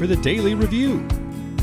for the Daley Review,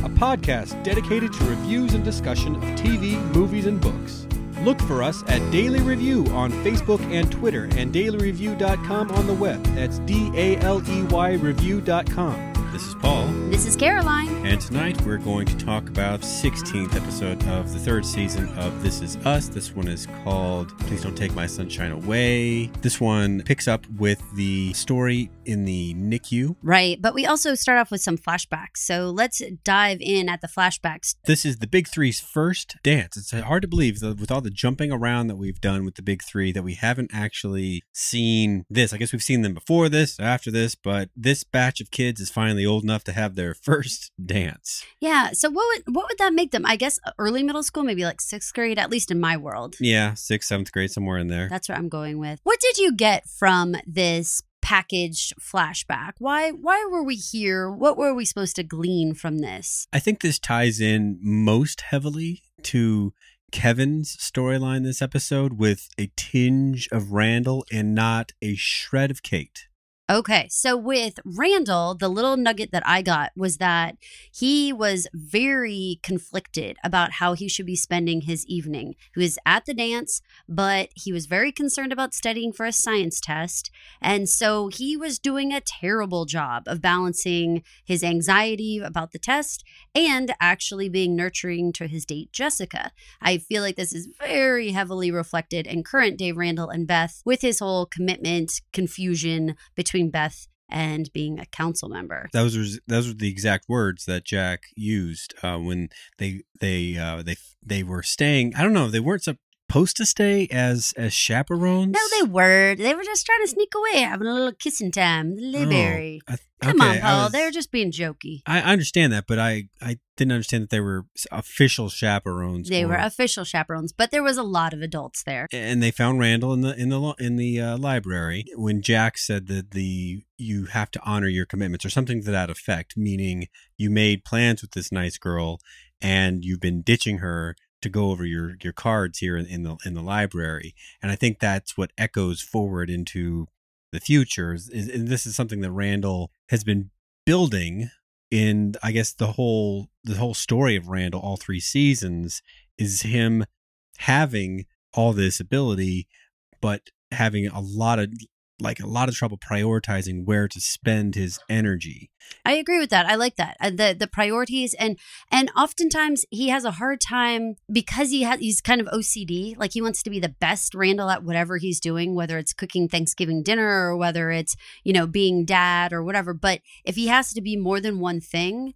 a podcast dedicated to reviews and discussion of TV, movies, and books. Look for us at Daley Review on Facebook and Twitter and daleyreview.com on the web. That's D A L E Y review.com. This is Paul. This is Caroline. And tonight we're going to talk about the 16th episode of the third season of This Is Us. This one is called Please Don't Take My Sunshine Away. This one picks up with the story in the NICU. Right. But we also start off with some flashbacks. So let's dive in at the flashbacks. This is the Big Three's first dance. It's hard to believe that with all the jumping around that we've done with the Big Three that we haven't actually seen this. I guess we've seen them before this, after this, but this batch of kids is finally old enough to have their first dance. Yeah. So what would what would that make them? I guess uh, early middle school, maybe like sixth grade, at least in my world. Yeah, sixth, seventh grade, somewhere in there. That's what I'm going with. What did you get from this packaged flashback? Why why were we here? What were we supposed to glean from this? I think this ties in most heavily to Kevin's storyline this episode with a tinge of Randall and not a shred of Kate. Okay, so with Randall, the little nugget that I got was that he was very conflicted about how he should be spending his evening. He was at the dance, but he was very concerned about studying for a science test. And so he was doing a terrible job of balancing his anxiety about the test and actually being nurturing to his date, Jessica. I feel like this is very heavily reflected in current day Randall and Beth with his whole commitment, confusion between between Beth and being a council member. Those were those were the exact words that Jack used uh, when they they uh, they they were staying. I don't know. They weren't supposed to stay as as chaperones. No, they were. They were just trying to sneak away, having a little kissing time, the library. Oh, Come okay, on, Paul. Was, They're just being jokey. I understand that, but I I didn't understand that they were official chaperones. They or, were official chaperones, but there was a lot of adults there. And they found Randall in the in the in the uh, library when Jack said that the you have to honor your commitments or something to that effect, meaning you made plans with this nice girl and you've been ditching her to go over your your cards here in, in the in the library. And I think that's what echoes forward into the future. And this is something that Randall has been building in I guess the whole the whole story of Randall all three seasons is him having all this ability but having a lot of like a lot of trouble prioritizing where to spend his energy. I agree with that. I like that. The the priorities and and oftentimes he has a hard time because he has he's kind of OCD, like he wants to be the best Randall at whatever he's doing, whether it's cooking Thanksgiving dinner or whether it's, you know, being dad or whatever, but if he has to be more than one thing,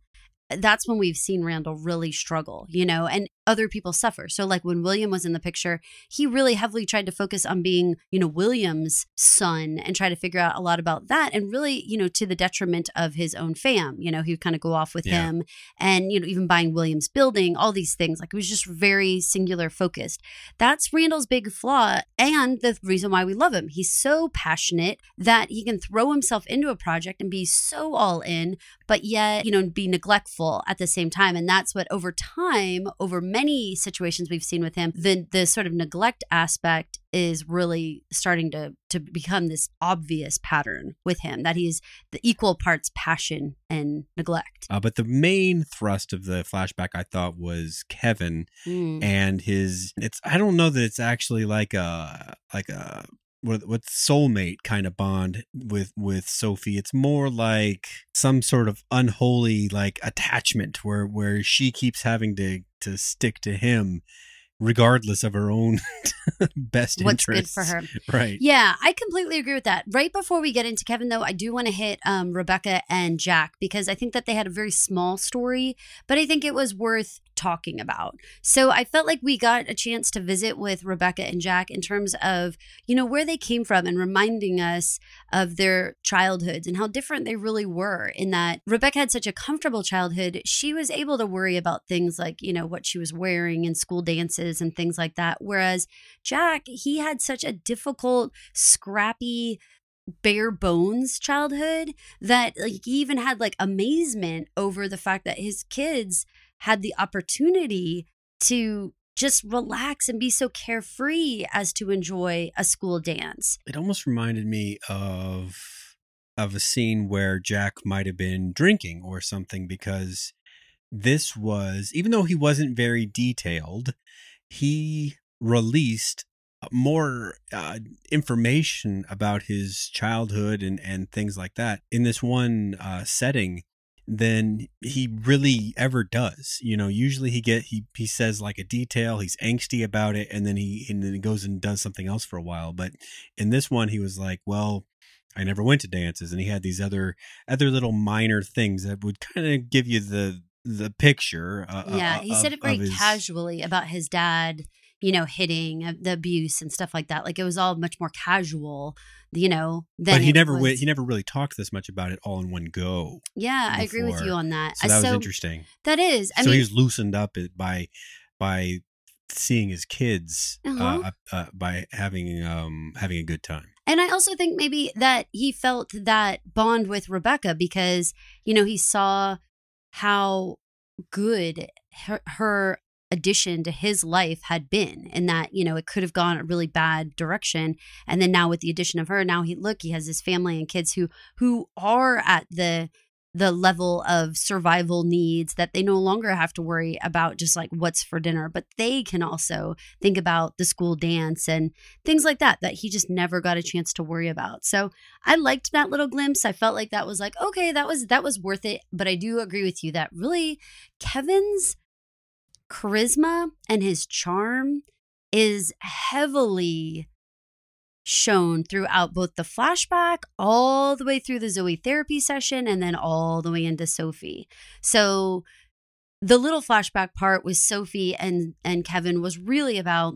that's when we've seen Randall really struggle, you know, and other people suffer. So, like when William was in the picture, he really heavily tried to focus on being, you know, William's son and try to figure out a lot about that. And really, you know, to the detriment of his own fam, you know, he would kind of go off with yeah. him and, you know, even buying William's building, all these things. Like it was just very singular focused. That's Randall's big flaw and the reason why we love him. He's so passionate that he can throw himself into a project and be so all in, but yet, you know, be neglectful at the same time. And that's what over time, over many situations we've seen with him, the the sort of neglect aspect is really starting to to become this obvious pattern with him that he's the equal parts passion and neglect. Uh, but the main thrust of the flashback I thought was Kevin mm. and his it's I don't know that it's actually like a like a with with soulmate kind of bond with with Sophie. It's more like some sort of unholy like attachment where where she keeps having to to stick to him regardless of her own best What's interests. good for her. Right. Yeah, I completely agree with that. Right before we get into Kevin, though, I do want to hit um, Rebecca and Jack because I think that they had a very small story, but I think it was worth talking about. So I felt like we got a chance to visit with Rebecca and Jack in terms of, you know, where they came from and reminding us of their childhoods and how different they really were in that Rebecca had such a comfortable childhood. She was able to worry about things like, you know, what she was wearing in school dances and things like that. Whereas Jack, he had such a difficult, scrappy, bare bones childhood that like he even had like amazement over the fact that his kids had the opportunity to just relax and be so carefree as to enjoy a school dance. It almost reminded me of of a scene where Jack might have been drinking or something because this was even though he wasn't very detailed, he released more uh, information about his childhood and and things like that in this one uh, setting than he really ever does. You know, usually he get he he says like a detail, he's angsty about it, and then he and then he goes and does something else for a while. But in this one, he was like, well. I never went to dances, and he had these other other little minor things that would kind of give you the the picture. Uh, yeah, uh, he of- said it very his- casually about his dad, you know, hitting uh, the abuse and stuff like that. Like it was all much more casual, you know. Than But he never was- he never really talked this much about it all in one go. Yeah, I agree with you on that. So Uh, that was interesting. That is. I so mean, he was loosened up by by seeing his kids Uh-huh. uh, uh, by having um having a good time. And I also think maybe that he felt that bond with Rebecca because, you know, he saw how good her, her addition to his life had been and that, you know, it could have gone a really bad direction. And then now with the addition of her, now he look, he has his family and kids who who are at the the level of survival needs that they no longer have to worry about just like what's for dinner, but they can also think about the school dance and things like that that he just never got a chance to worry about. So I liked that little glimpse. I felt like that was like okay, that was that was worth it. But I do agree with you that really Kevin's charisma and his charm is heavily shown throughout both the flashback all the way through the Zoe therapy session and then all the way into Sophie. So the little flashback part with Sophie and and Kevin was really about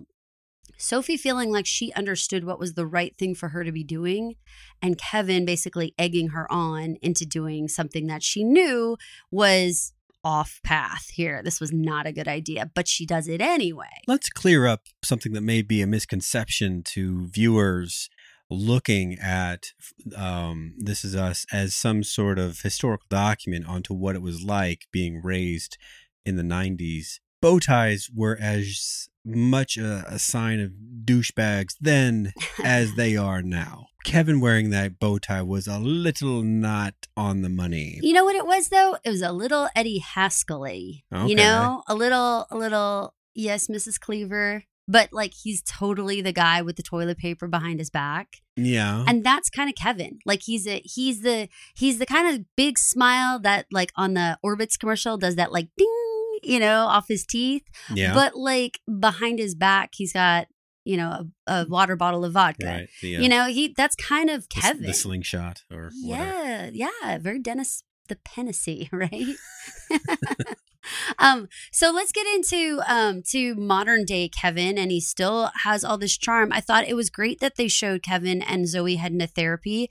Sophie feeling like she understood what was the right thing for her to be doing, and Kevin basically egging her on into doing something that she knew was off path here. This was not a good idea, but she does it anyway. Let's clear up something that may be a misconception to viewers looking at um, This Is Us as some sort of historical document onto what it was like being raised in the 90s. Bow ties were as much a, a sign of douchebags then as they are now. Kevin wearing that bow tie was a little not on the money. You know what it was though? It was a little Eddie Haskell Okay. You know, a little, a little. Yes, Mrs. Cleaver, but like he's totally the guy with the toilet paper behind his back, Yeah. and that's kind of Kevin. Like he's a he's the he's the kind of big smile that like on the Orbitz commercial does that like ding, you know, off his teeth. yeah. But like behind his back, he's got you know a, a water bottle of vodka. right. The, uh, You know, he that's kind of Kevin. The, slingshot or whatever. Yeah, yeah, very Dennis the Menace, right? um, so let's get into um to modern day Kevin, and he still has all this charm. I thought it was great that they showed Kevin and Zoe heading to therapy.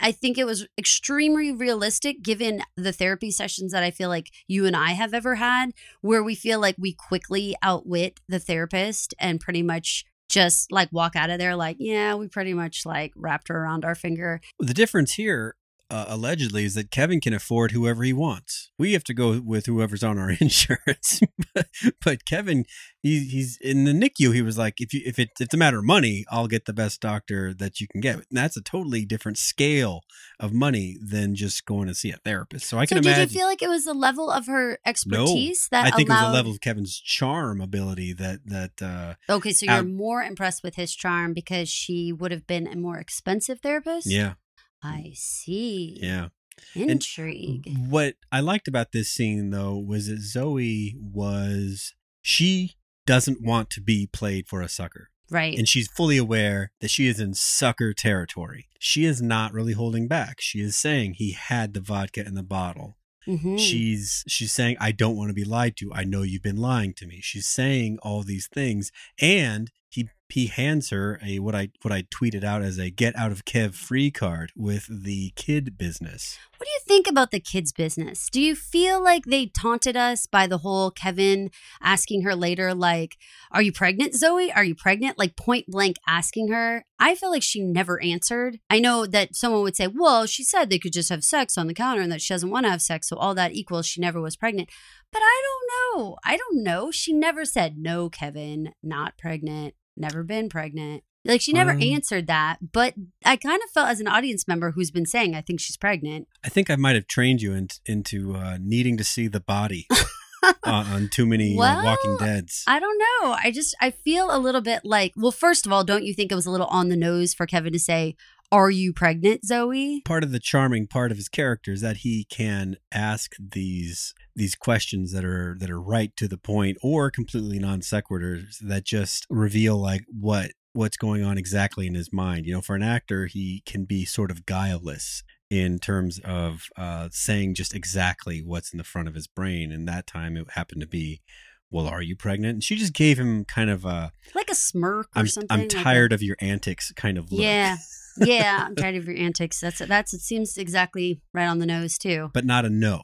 I think it was extremely realistic given the therapy sessions that I feel like you and I have ever had, where we feel like we quickly outwit the therapist and pretty much just like walk out of there like, yeah, we pretty much like wrapped her around our finger. The difference here, uh, allegedly, is that Kevin can afford whoever he wants. We have to go with whoever's on our insurance. but, but Kevin, he, he's in the NICU. He was like, if you if it, if it's a matter of money, I'll get the best doctor that you can get. And that's a totally different scale of money than just going to see a therapist. So I can so imagine. did you feel like it was the level of her expertise that I think allowed? it was a level of Kevin's charm ability that that uh, okay, so you're out- more impressed with his charm because she would have been a more expensive therapist. yeah I see. yeah. Intrigue. What I liked about this scene though was that Zoe was she doesn't want to be played for a sucker. right. And she's fully aware that she is in sucker territory. She is not really holding back. She is saying he had the vodka in the bottle. Mhm. She's she's saying I don't want to be lied to. I know you've been lying to me. She's saying all these things and he he hands her a what I what I tweeted out as a get out of Kev free card with the kid business. What do you think about the kids' business? Do you feel like they taunted us by the whole Kevin asking her later, like, Are you pregnant, Zoe? Are you pregnant? Like point blank asking her. I feel like she never answered. I know that someone would say, Well, she said they could just have sex on the counter and that she doesn't want to have sex. So all that equals she never was pregnant. But I don't know. I don't know. She never said, No, Kevin, not pregnant, never been pregnant. Like she never Um, answered that, but I kind of felt as an audience member who's been saying, I think she's pregnant. I think I might have trained you in, into uh, needing to see the body uh, on too many uh, Walking Deads. I don't know. I just, I feel a little bit like, well, first of all, don't you think it was a little on the nose for Kevin to say, Are you pregnant, Zoe? part of the charming part of his character is that he can ask these these questions that are that are right to the point or completely non sequiturs that just reveal like what what's going on exactly in his mind. You know, for an actor, he can be sort of guileless in terms of uh, saying just exactly what's in the front of his brain. And that time, it happened to be, "Well, are you pregnant?" And she just gave him kind of a Like a smirk or "I'm something. I'm like tired of your antics" kind of look. Yeah. yeah, I'm tired of your antics. That's that's it seems exactly right on the nose too. but not a no.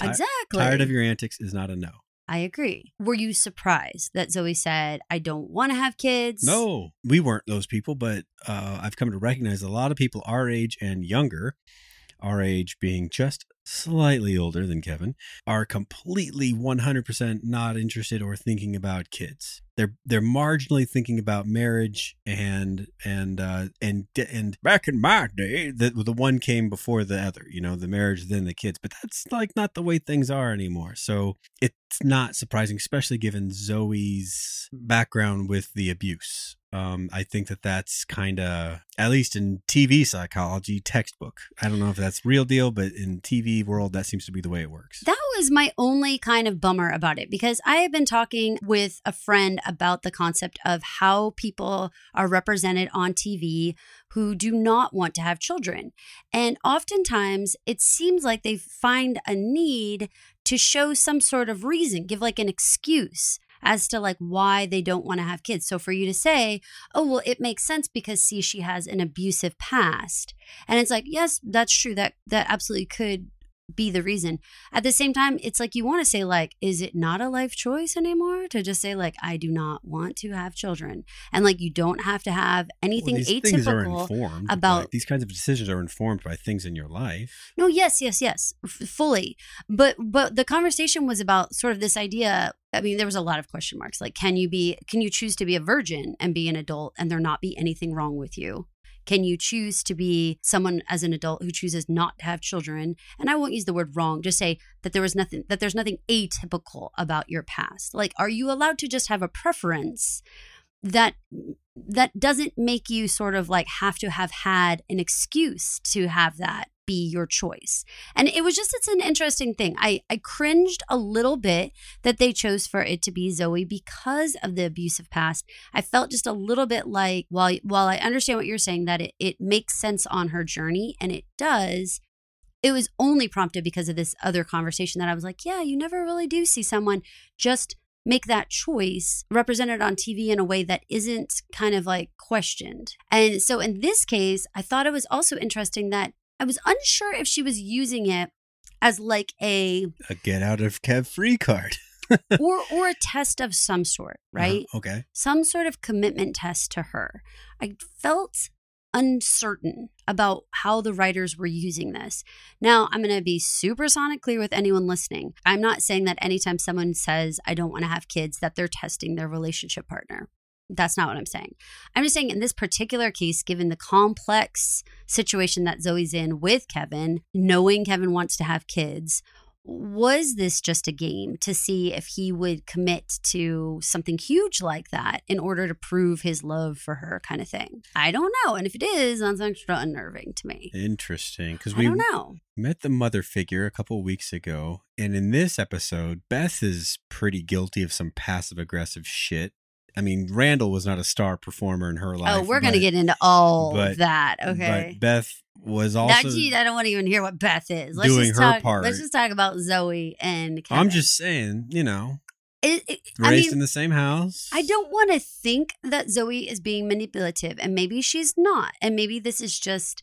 Ti- exactly. Tired of your antics is not a no. I agree. Were you surprised that Zoe said, "I don't want to have kids"? No, we weren't those people, but uh, I've come to recognize a lot of people our age and younger, our age being just slightly older than Kevin, are completely 100% not interested or thinking about kids. They're they're marginally thinking about marriage and and uh, and and back in my day, the the one came before the other. You know, the marriage then the kids. But that's like not the way things are anymore. So it's not surprising, especially given Zoe's background with the abuse. Um, I think that that's kind of, at least in TV psychology, textbook. I don't know if that's real deal, but in TV world, that seems to be the way it works. That was my only kind of bummer about it because I have been talking with a friend about the concept of how people are represented on TV who do not want to have children. And oftentimes it seems like they find a need to show some sort of reason, give like an excuse as to like why they don't want to have kids. So for you to say, "Oh, well, it makes sense because see she has an abusive past." And it's like, "Yes, that's true. That that absolutely could be the reason." At the same time, it's like you want to say like, "Is it not a life choice anymore?" To just say like, "I do not want to have children." And like you don't have to have anything Well, these things are atypical informed about- these kinds of decisions are informed by things in your life. No, yes, yes, yes, f- fully. But but the conversation was about sort of this idea. I mean, there was a lot of question marks. Like, can you be? Can you choose to be a virgin and be an adult, and there not be anything wrong with you? Can you choose to be someone as an adult who chooses not to have children? And I won't use the word wrong. Just say that there was nothing. That there's nothing atypical about your past. Like, are you allowed to just have a preference? that that doesn't make you sort of like have to have had an excuse to have that be your choice. And it was just it's an interesting thing. I I cringed a little bit that they chose for it to be Zoe because of the abusive past. I felt just a little bit like while while I understand what you're saying that it it makes sense on her journey and it does it was only prompted because of this other conversation that I was like, yeah, you never really do see someone just make that choice represented on TV in a way that isn't kind of like questioned. And so in this case, I thought it was also interesting that I was unsure if she was using it as like a A get out of Kev free card. or or a test of some sort, right? Uh-huh. Okay. some sort of commitment test to her. I felt uncertain about how the writers were using this. Now, I'm going to be supersonic clear with anyone listening. I'm not saying that anytime someone says, I don't want to have kids, that they're testing their relationship partner. That's not what I'm saying. I'm just saying in this particular case, given the complex situation that Zoe's in with Kevin, knowing Kevin wants to have kids, was this just a game to see if he would commit to something huge like that in order to prove his love for her kind of thing i don't know and if it is that's extra unnerving to me Interesting. Because we don't know met the mother figure a couple weeks ago. And in this episode, Beth is pretty guilty of some passive aggressive shit. I mean, Randall was not a star performer in her oh, life. oh we're gonna get into all but- of that okay But Beth was also. gee, I don't want to even hear what Beth is. Let's doing just her talk, part. Let's just talk about Zoe and Kevin. I'm just saying, you know, It- it- I raised mean, in the same house. I don't want to think that Zoe is being manipulative, and maybe she's not. And maybe this is just,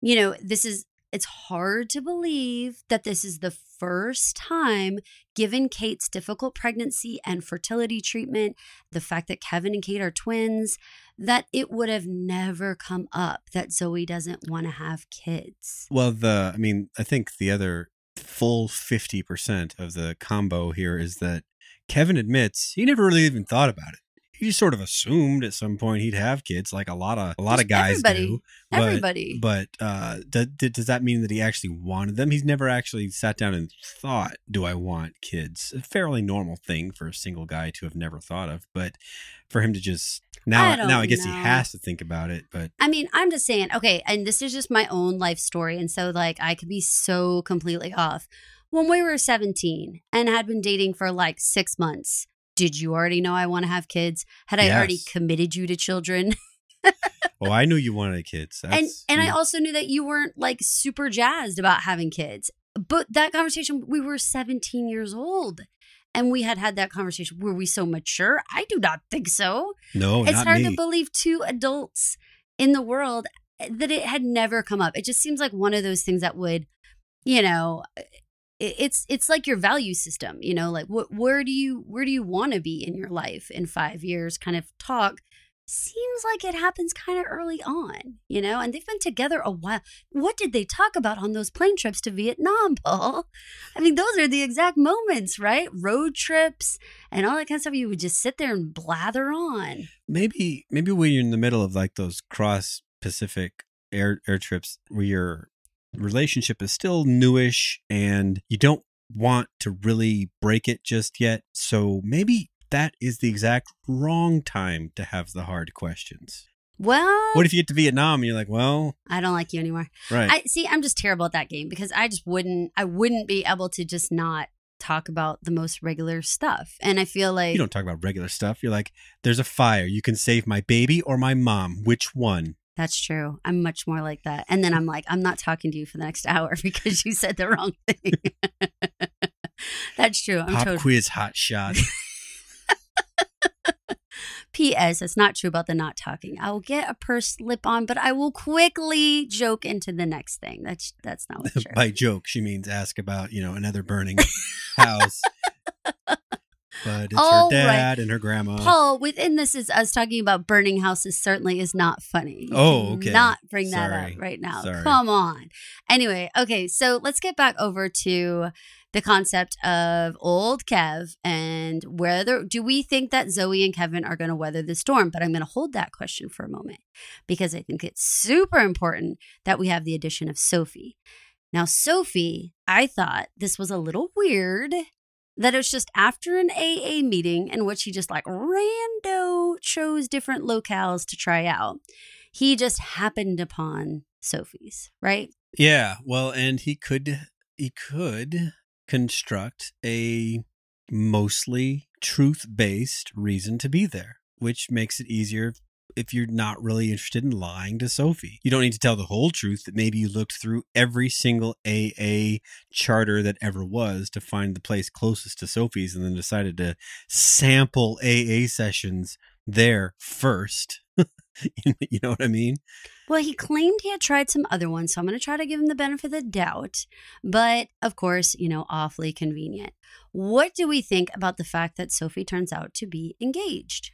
you know, this is, it's hard to believe that this is the first time, given Kate's difficult pregnancy and fertility treatment, the fact that Kevin and Kate are twins, that it would have never come up that Zoe doesn't want to have kids. Well, the I mean, I think the other full fifty percent of the combo here is that Kevin admits he never really even thought about it. He sort of assumed at some point he'd have kids, like a lot of a lot Just of guys everybody. do. But, Everybody. But uh, does, does that mean that he actually wanted them? He's never actually sat down and thought, "Do I want kids?" A fairly normal thing for a single guy to have never thought of, but for him to just now, I now I guess he has to think about it. But I mean, I'm just saying, okay, and this is just my own life story. And so, like, I could be so completely off. When we were 17 and had been dating for like six months, did you already know I want to have kids? Had I already committed you to children? oh, I knew you wanted kids. and That's, and I also knew that you weren't like super jazzed about having kids. But that conversation, we were 17 years old. And we had had that conversation. Were we so mature? I do not think so. no, it's hard me. to believe two adults in the world eh, that it had never come up. It just seems like one of those things that would, you know, it's it's like your value system. You know, like what where do you where do you want to be in your life in five years? Kind of talk. Seems like it happens kind of early on, you know, and they've been together a while. What did they talk about on those plane trips to Vietnam, Paul? I mean, those are the exact moments, right? Road trips and all that kind of stuff. You would just sit there and blather on. maybe maybe when you're in the middle of like those cross Pacific air air trips where your relationship is still newish and you don't want to really break it just yet. So maybe that is the exact wrong time to have the hard questions. Well, What if you get to Vietnam and you're like, well, I don't like you anymore. right. I see. I'm just terrible at that game because I just wouldn't. I wouldn't be able to just not talk about the most regular stuff. And I feel like you don't talk about regular stuff. You're like, there's a fire. You can save my baby or my mom. Which one? That's true. I'm much more like that. And then I'm like, I'm not talking to you for the next hour because you said the wrong thing. that's true. I'm Pop totally. quiz hot shot. P.S. It's not true about the not talking. I will get a purse slip on, but I will quickly joke into the next thing. That's that's not true. By joke, she means ask about, you know, another burning house. But it's All her right. dad and her grandma. Paul, within this is us talking about burning houses certainly is not funny. You Oh, okay. Not bring that Sorry. up right now. Sorry. Come on. Anyway, okay, so let's get back over to the concept of old Kev and whether do we think that Zoe and Kevin are going to weather the storm? But I'm going to hold that question for a moment because I think it's super important that we have the addition of Sophie. Now, Sophie, I thought this was a little weird that it was just after an AA meeting in which he just like rando chose different locales to try out. He just happened upon Sophie's, right? Yeah, well, and he could he could construct a mostly truth-based reason to be there, which makes it easier if you're not really interested in lying to Sophie. You don't need to tell the whole truth that maybe you looked through every single AA charter that ever was to find the place closest to Sophie's and then decided to sample AA sessions there first. you know what I mean? Well, he claimed he had tried some other ones, so I'm going to try to give him the benefit of the doubt. But of course, you know, awfully convenient. What do we think about the fact that Sophie turns out to be engaged?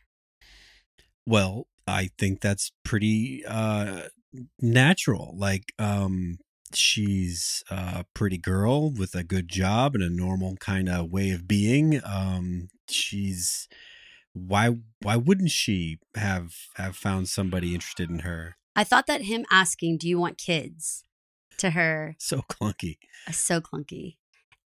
Well, I think that's pretty uh natural. Like um she's a pretty girl with a good job and a normal kind of way of being. Um she's why why wouldn't she have have found somebody interested in her? I thought that him asking, Do you want kids? to her So clunky. so clunky.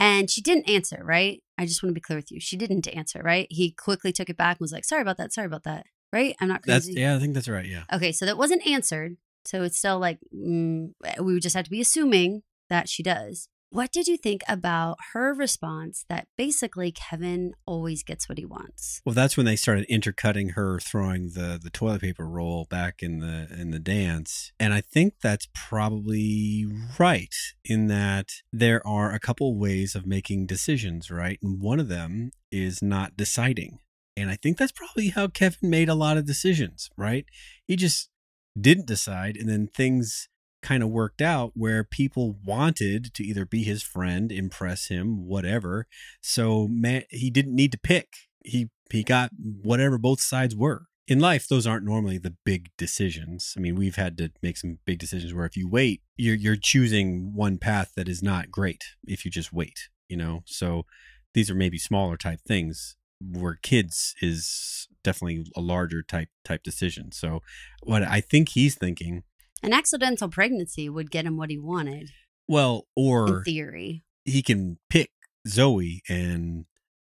And she didn't answer, right? I just want to be clear with you. She didn't answer, right? He quickly took it back and was like, sorry about that, sorry about that, right? I'm not That's crazy. yeah, I think that's right, yeah. Okay, so that wasn't answered. So it's still like, mm, we would just have to be assuming that she does. What did you think about her response that basically Kevin always gets what he wants? Well, that's when they started intercutting her throwing the the toilet paper roll back in the in the dance. And I think that's probably right in that there are a couple ways of making decisions, right? And one of them is not deciding. And I think that's probably how Kevin made a lot of decisions, right? He just didn't decide and then things kind of worked out where people wanted to either be his friend, impress him, whatever. So man, he didn't need to pick. He he got whatever both sides were. In life, those aren't normally the big decisions. I mean, we've had to make some big decisions where if you wait, you're you're choosing one path that is not great if you just wait, you know. So these are maybe smaller type things, where kids is definitely a larger type type decision. So what I think he's thinking, An accidental pregnancy would get him what he wanted, well, in or theory. he can pick Zoe and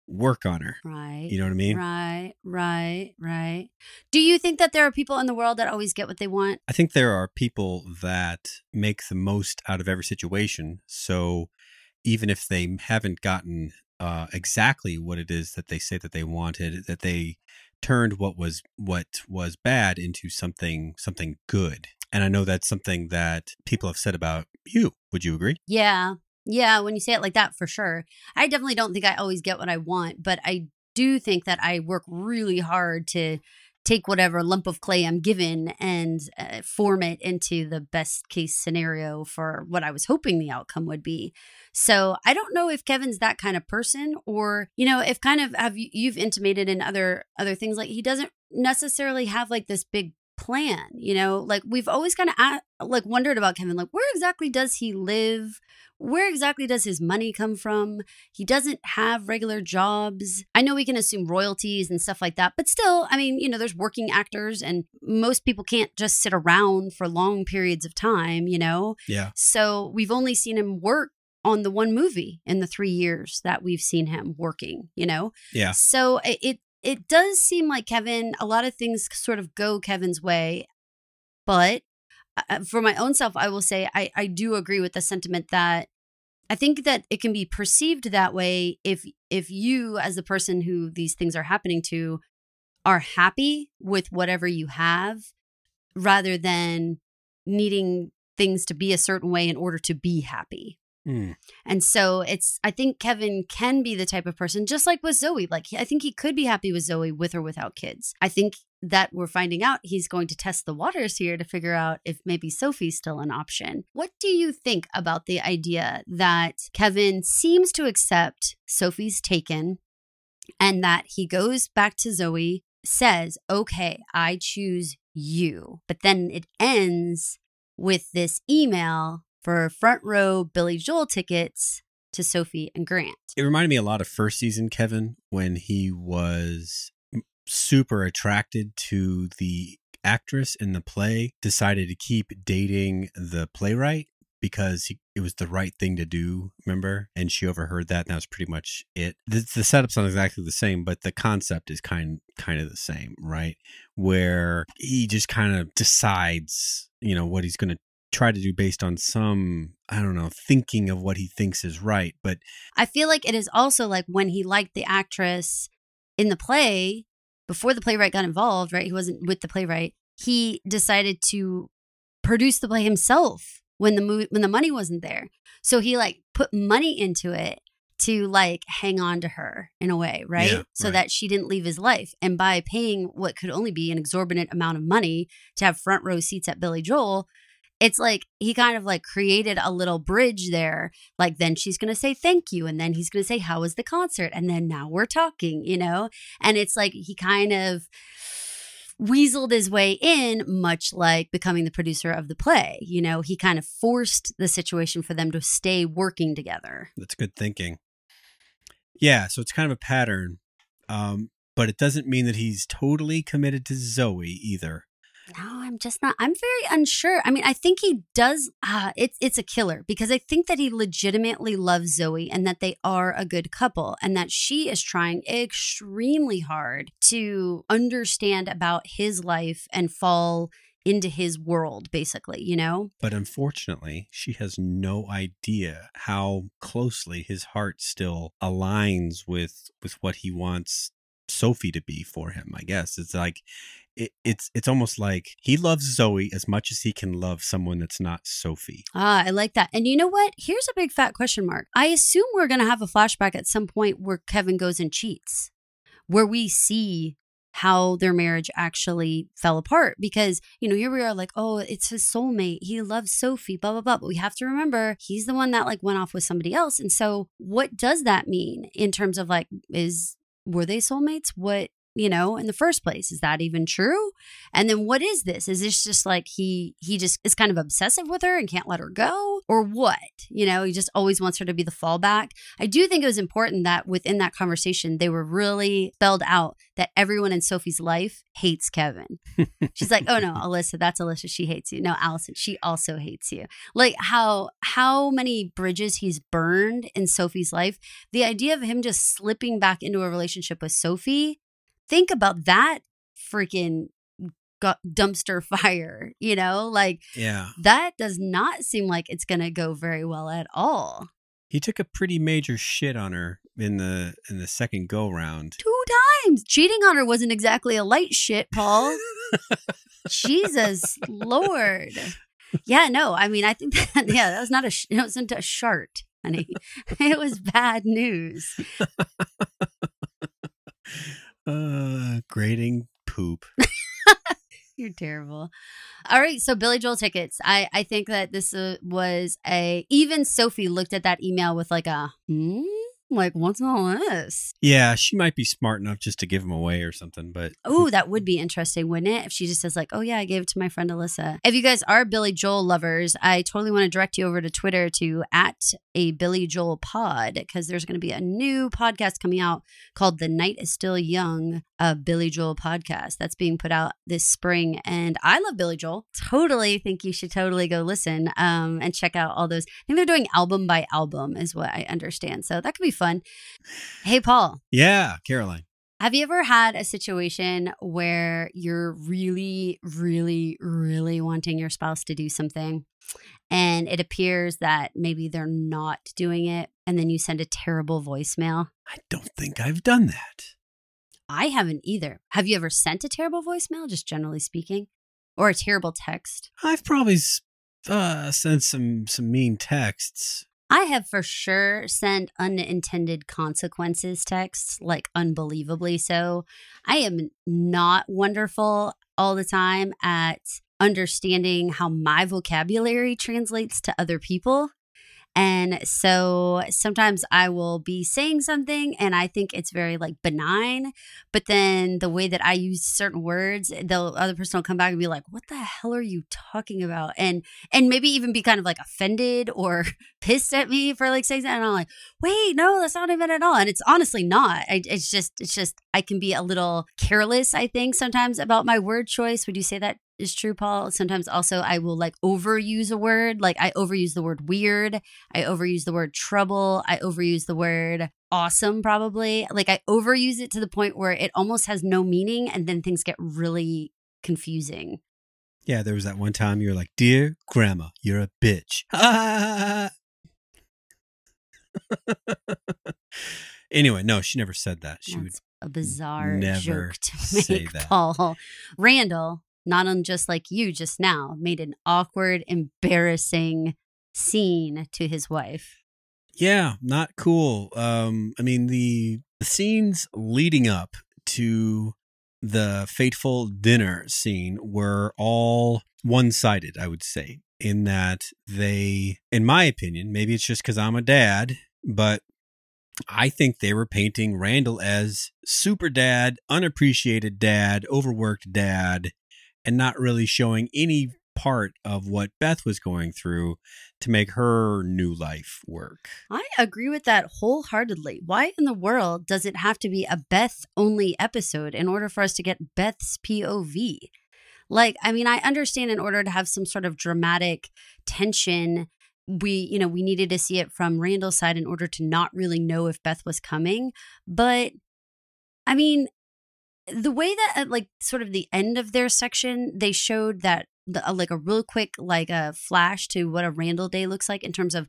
work on her. Right. You know what I mean? Right, right, right. Do you think that there are people in the world that always get what they want? I think there are people that make the most out of every situation. So even if they haven't gotten uh, exactly what it is that they say that they wanted, that they turned what was what was bad into something something good. And I know that's something that people have said about you. Would you agree? Yeah. Yeah, when you say it like that, for sure. I definitely don't think I always get what I want, but I do think that I work really hard to take whatever lump of clay I'm given and uh, form it into the best case scenario for what I was hoping the outcome would be. So I don't know if Kevin's that kind of person, or you know, if kind of have you, you've intimated in other other things like he doesn't necessarily have like this big plan. You know, like we've always kind of like wondered about Kevin, like where exactly does he live? Where exactly does his money come from? He doesn't have regular jobs. I know we can assume royalties and stuff like that, but still, I mean, you know, there's working actors and most people can't just sit around for long periods of time, you know? Yeah. So we've only seen him work on the one movie in the three years that we've seen him working, you know? Yeah. So it, it does seem like Kevin, a lot of things sort of go Kevin's way, but uh, for my own self, I will say I, I do agree with the sentiment that I think that it can be perceived that way if if you, as the person who these things are happening to, are happy with whatever you have, rather than needing things to be a certain way in order to be happy. Hmm. And so it's, I think Kevin can be the type of person, just like with Zoe. Like, I think he could be happy with Zoe with or without kids. I think that we're finding out he's going to test the waters here to figure out if maybe Sophie's still an option. What do you think about the idea that Kevin seems to accept Sophie's taken and that he goes back to Zoe, says, okay, I choose you. But then it ends with this email for front row Billy Joel tickets to Sophie and Grant. It reminded me a lot of first season Kevin when he was super attracted to the actress in the play, decided to keep dating the playwright because he, it was the right thing to do, remember? And she overheard that, and that was pretty much it. The, the setup's not exactly the same, but the concept is kind kind of the same, right? Where he just kind of decides, you know, what he's going to try to do based on some I don't know thinking of what he thinks is right, but I feel like it is also like when he liked the actress in the play before the playwright got involved, right? He wasn't with the playwright. He decided to produce the play himself when the mo- when the money wasn't there. So he like put money into it to like hang on to her in a way, right? Yeah, so right. that she didn't leave his life. And by paying what could only be an exorbitant amount of money to have front row seats at Billy Joel, it's like he kind of like created a little bridge there. Like then she's going to say thank you. And then he's going to say, How was the concert? And then now we're talking, you know? And it's like he kind of weaseled his way in, much like becoming the producer of the play. You know, he kind of forced the situation for them to stay working together. That's good thinking. Yeah, so it's kind of a pattern, um, but it doesn't mean that he's totally committed to Zoe either. No, I'm just not. I'm very unsure. I mean, I think he does. Uh, it's it's a killer because I think that he legitimately loves Zoe and that they are a good couple and that she is trying extremely hard to understand about his life and fall into his world, basically. You know. But unfortunately, she has no idea how closely his heart still aligns with with what he wants Sophie to be for him. I guess it's like it, it's it's almost like he loves Zoe as much as he can love someone that's not Sophie. Ah, I like that. And you know what? Here's a big fat question mark. I assume we're going to have a flashback at some point where Kevin goes and cheats, where we see how their marriage actually fell apart. Because, you know, here we are like, oh, it's his soulmate. He loves Sophie, blah, blah, blah. But we have to remember he's the one that like went off with somebody else. And so what does that mean in terms of like, is, were they soulmates? What, you know, in the first place? Is that even true? And then what is this? Is this just like he he just is kind of obsessive with her and can't let her go? Or what? You know, he just always wants her to be the fallback. I do think it was important that within that conversation they were really spelled out that everyone in Sophie's life hates Kevin. She's like, "Oh no, Alyssa, that's Alyssa. She hates you. No, Allison, she also hates you." Like how how many bridges he's burned in Sophie's life. The idea of him just slipping back into a relationship with Sophie, think about that freaking dumpster fire, you know? Like Yeah. that does not seem like it's going to go very well at all. He took a pretty major shit on her in the in the second go round. Two times. Cheating on her wasn't exactly a light shit, Paul. Jesus Lord. Yeah, no. I mean, I think that yeah, that was not a sh- it wasn't a shart, honey. It was bad news. Uh, grading poop. You're terrible. All right, so Billy Joel tickets. I I think that this uh, was a even Sophie looked at that email with like a hmm, like what's all this? Yeah, she might be smart enough just to give him away or something, but Oh, that would be interesting, wouldn't it? If she just says like, "Oh yeah, I gave it to my friend Alyssa." If you guys are Billy Joel lovers, I totally want to direct you over to Twitter to at a Billy Joel pod because there's going to be a new podcast coming out called "The Night Is Still Young," a Billy Joel podcast that's being put out this spring. And I love Billy Joel. Totally think you should totally go listen um, and check out all those. I think they're doing album by album, is what I understand. So that could be fun. Hey, Paul. yeah, Caroline. Have you ever had a situation where you're really, really, really wanting your spouse to do something and it appears that maybe they're not doing it and then you send a terrible voicemail? I don't think I've done that. I haven't either. Have you ever sent a terrible voicemail, just generally speaking, or a terrible text? I've probably uh, sent some some mean texts. I have for sure sent unintended consequences texts, like unbelievably so. I am not wonderful all the time at understanding how my vocabulary translates to other people. And so sometimes I will be saying something and I think it's very like benign, but then the way that I use certain words, the other person will come back and be like, "What the hell are you talking about?" And and maybe even be kind of like offended or pissed at me for like saying that, and I'm like, "Wait, no, that's not even at all." And it's honestly not. I, it's just it's just I can be a little careless. I think sometimes about my word choice. Would you say that is true, Paul. Sometimes also I will like overuse a word. Like I overuse the word weird. I overuse the word trouble. I overuse the word awesome, probably. Like I overuse it to the point where it almost has no meaning and then things get really confusing. Yeah, there was that one time you were like, "Dear Grandma, you're a bitch." anyway, no, she never said that. She would. That's a bizarre never joke to say make, that. Paul. Randall, not on just like you just now, made an awkward, embarrassing scene to his wife. Yeah, not cool. Um, I mean the the scenes leading up to the fateful dinner scene were all one sided, I would say, in that they, in my opinion, maybe it's just because I'm a dad, but I think they were painting Randall as super dad, unappreciated dad, overworked dad, and not really showing any part of what Beth was going through to make her new life work. I agree with that wholeheartedly. Why in the world does it have to be a Beth only episode in order for us to get Beth's POV? Like, I mean, I understand in order to have some sort of dramatic tension, we, you know, we needed to see it from Randall's side in order to not really know if Beth was coming. But I mean, the way that at like sort of the end of their section, they showed that the, uh, like a real quick like a flash to what a Randall day looks like in terms of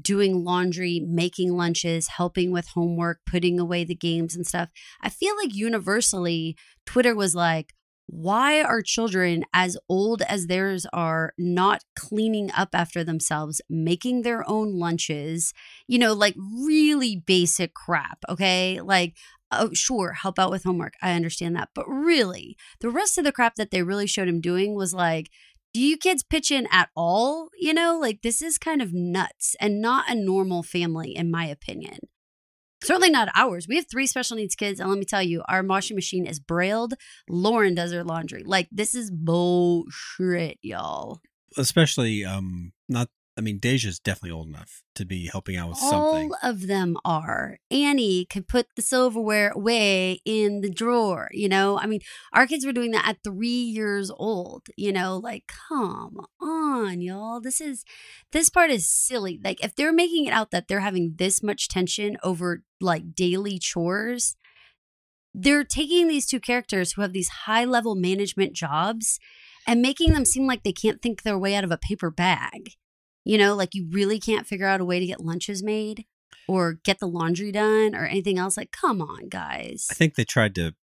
doing laundry, making lunches, helping with homework, putting away the games and stuff. I feel like universally Twitter was like, why are children as old as theirs are not cleaning up after themselves, making their own lunches, you know, like really basic crap, okay? Like, oh, sure, help out with homework. I understand that. But really, the rest of the crap that they really showed him doing was like, do you kids pitch in at all? You know, like this is kind of nuts and not a normal family, in my opinion. Certainly not ours. We have three special needs kids, and let me tell you, our washing machine is brailled. Lauren does her laundry. Like this is bullshit, y'all. Especially, um, not. I mean, Deja's definitely old enough to be helping out with something. All of them are. Annie could put the silverware away in the drawer. You know, I mean, our kids were doing that at three years old. You know, like, come on, y'all. This is, this part is silly. Like, if they're making it out that they're having this much tension over like daily chores, they're taking these two characters who have these high level management jobs and making them seem like they can't think their way out of a paper bag. You know, like you really can't figure out a way to get lunches made or get the laundry done or anything else. Like, come on, guys. I think they tried to,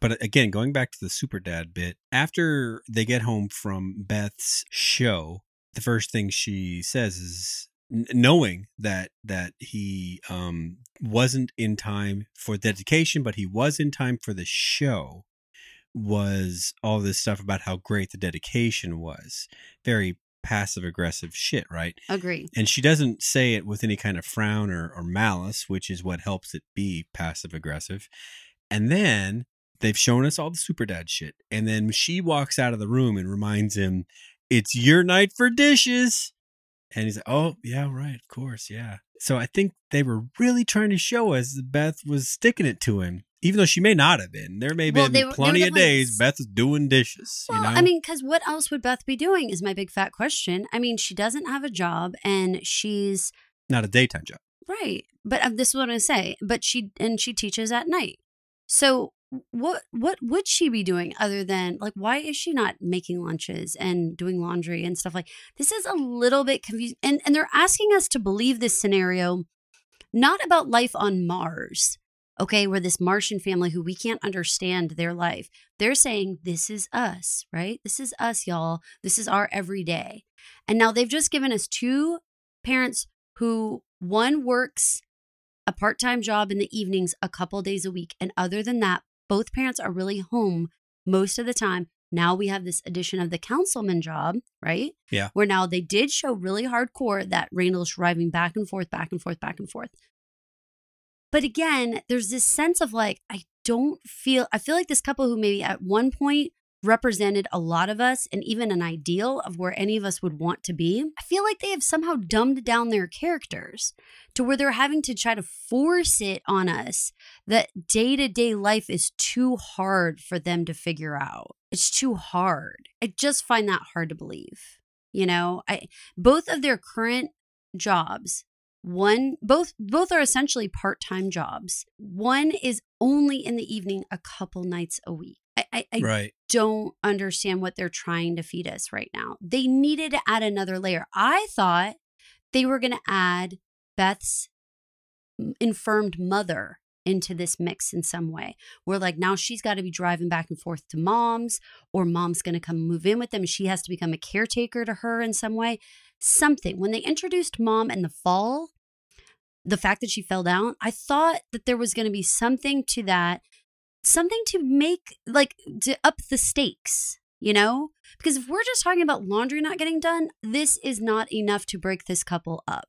but again, going back to the super dad bit, after they get home from Beth's show, the first thing she says is knowing that that he um wasn't in time for dedication but he was in time for the show was all this stuff about how great the dedication was very passive aggressive shit right Agree. and she doesn't say it with any kind of frown or, or malice, which is what helps it be passive aggressive. And then they've shown us all the super dad shit. And then she walks out of the room and reminds him, It's your night for dishes. And he's like, Oh, yeah, right, of course, yeah. So I think they were really trying to show us that Beth was sticking it to him, even though she may not have been. There may have Well, been were- plenty of days Beth was doing dishes. Well, you know? I mean, because what else would Beth be doing is my big fat question. I mean, she doesn't have a job and she's not a daytime job. right. But uh, this is what I say. But she and she teaches at night. So what what would she be doing other than like why is she not making lunches and doing laundry and stuff like this is a little bit confusing and and they're asking us to believe this scenario not about life on Mars okay we're this Martian family who we can't understand their life. They're saying this is us right? This is us y'all. This is our everyday. And now they've just given us two parents who one works a part-time job in the evenings a couple days a week and other than that both parents are really home most of the time. Now we have this addition of the councilman job right? Yeah. where now they did show really hardcore that randall's driving back and forth back and forth back and forth but again there's this sense of like i don't feel i feel like this couple who maybe at one point represented a lot of us and even an ideal of where any of us would want to be i feel like they have somehow dumbed down their characters to where they're having to try to force it on us that day to day life is too hard for them to figure out. It's too hard. I just find that hard to believe. You know, I both of their current jobs, one both both are essentially part-time jobs. One is only in the evening a couple nights a week. I, I, I right. don't understand what they're trying to feed us right now. They needed to add another layer. I thought they were going to add Beth's infirmed mother into this mix in some way. We're like now she's got to be driving back and forth to mom's, or mom's going to come move in with them. She has to become a caretaker to her in some way. Something. When they introduced mom in the fall, the fact that she fell down, I thought that there was going to be something to that something to make like to up the stakes you know because if we're just talking about laundry not getting done this is not enough to break this couple up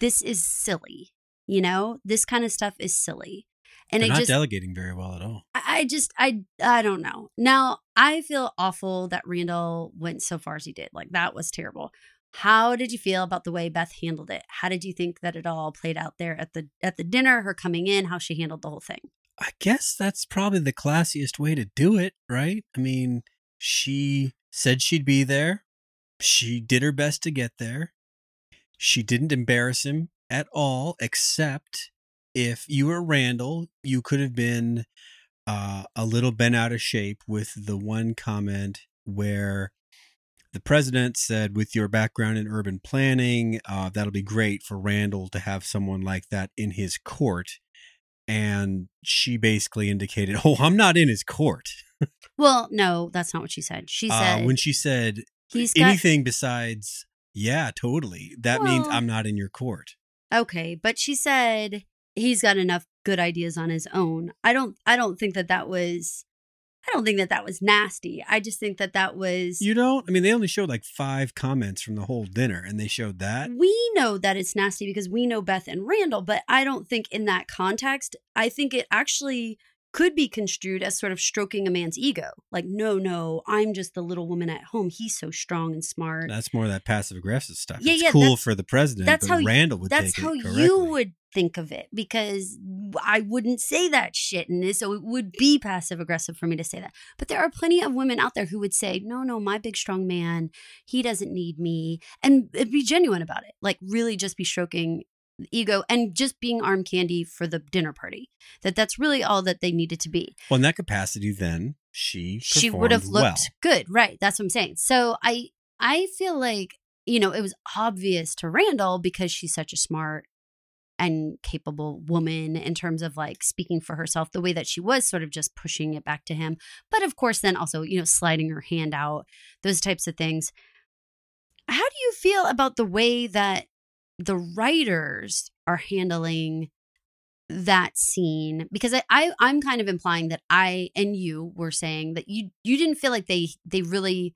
this is silly you know this kind of stuff is silly and They're it not just delegating very well at all. I I just I I don't know. Now I feel awful that Randall went so far as he did. Like that was terrible. How did you feel about the way Beth handled it? How did you think that it all played out there at the at the dinner? Her coming in, how she handled the whole thing. I guess that's probably the classiest way to do it, right? I mean, she said she'd be there. She did her best to get there. She didn't embarrass him at all, except if you were Randall, you could have been uh, a little bent out of shape with the one comment where the president said, with your background in urban planning, uh, that'll be great for Randall to have someone like that in his court and she basically indicated, "Oh, I'm not in his court." Well, no, that's not what she said. She Uh, said when she said he's got anything besides, "Yeah, totally," that means I'm not in your court. Okay, but she said he's got enough good ideas on his own. I don't I don't think that that was I don't think that that was nasty. I just think that that was. You don't? I mean, they only showed like five comments from the whole dinner, and they showed that. we know that it's nasty because we know Beth and Randall, but I don't think in that context, I think it actually could be construed as sort of stroking a man's ego. Like, no, no, I'm just the little woman at home. He's so strong and smart. That's more of that passive aggressive stuff. Yeah, it's yeah, cool for the president, that's but how- Randall would That's how you would think of it because I wouldn't say that shit. And so it would be passive aggressive for me to say that. But there are plenty of women out there who would say, no, no, my big strong man, he doesn't need me. And uh, be genuine about it. Like really just be stroking ego and just being arm candy for the dinner party. That that's really all that they needed to be. Well, in that capacity, then she she would have looked well. good right that's what i'm saying so i i feel like you know it was obvious to randall because she's such a smart and capable woman in terms of like speaking for herself the way that she was sort of just pushing it back to him but of course then also you know sliding her hand out those types of things how do you feel about the way that the writers are handling that scene because I, I i'm kind of implying that i and you were saying that you you didn't feel like they they really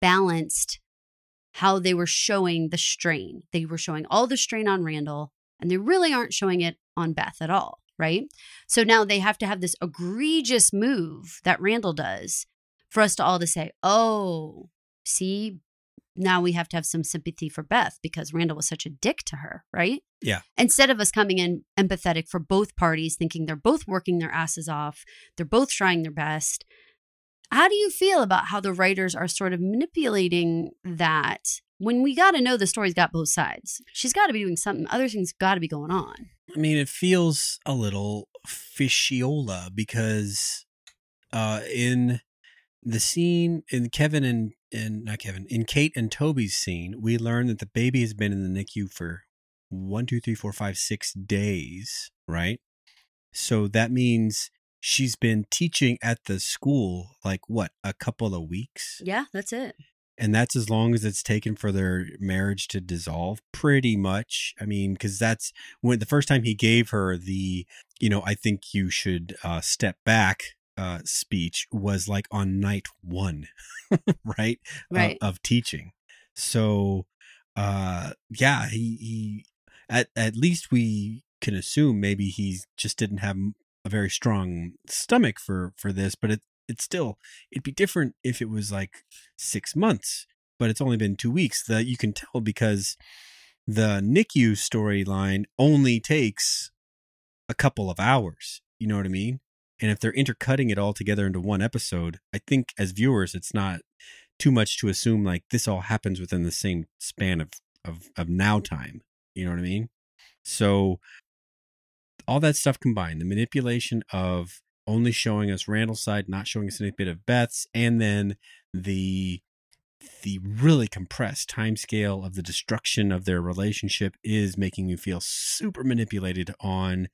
balanced how they were showing the strain. They were showing all the strain on randall and they really aren't showing it on beth at all right? So now they have to have this egregious move that randall does for us to all to say oh see now we have to have some sympathy for beth because randall was such a dick to her right Yeah. instead of us coming in empathetic for both parties, thinking they're both working their asses off, they're both trying their best. How do you feel about how the writers are sort of manipulating that when we got to know the story's got both sides? She's got to be doing something, other things got to be going on. I mean, it feels a little fishiola because uh, in the scene in Kevin and and not Kevin in Kate and Toby's scene, we learn that the baby has been in the NICU for one, two, three, four, five, six days, right? So that means she's been teaching at the school like what a couple of weeks Yeah, that's it. and that's as long as it's taken for their marriage to dissolve pretty much i mean because that's when the first time he gave her the you know i think you should uh step back uh speech was like on night one right of- Right. of, teaching so uh yeah he he at at least we can assume maybe he just didn't have a very strong stomach for for this but it it's still it'd be different if it was like six months but it's only been two weeks that you can tell because the nicu storyline only takes a couple of hours you know what i mean and if they're intercutting it all together into one episode i think as viewers it's not too much to assume like this all happens within the same span of of, of now time you know what i mean? So all that stuff combined the manipulation of only showing us Randall's side, not showing us any bit of Beth's, and then the the really compressed time scale of the destruction of their relationship is making me feel super manipulated on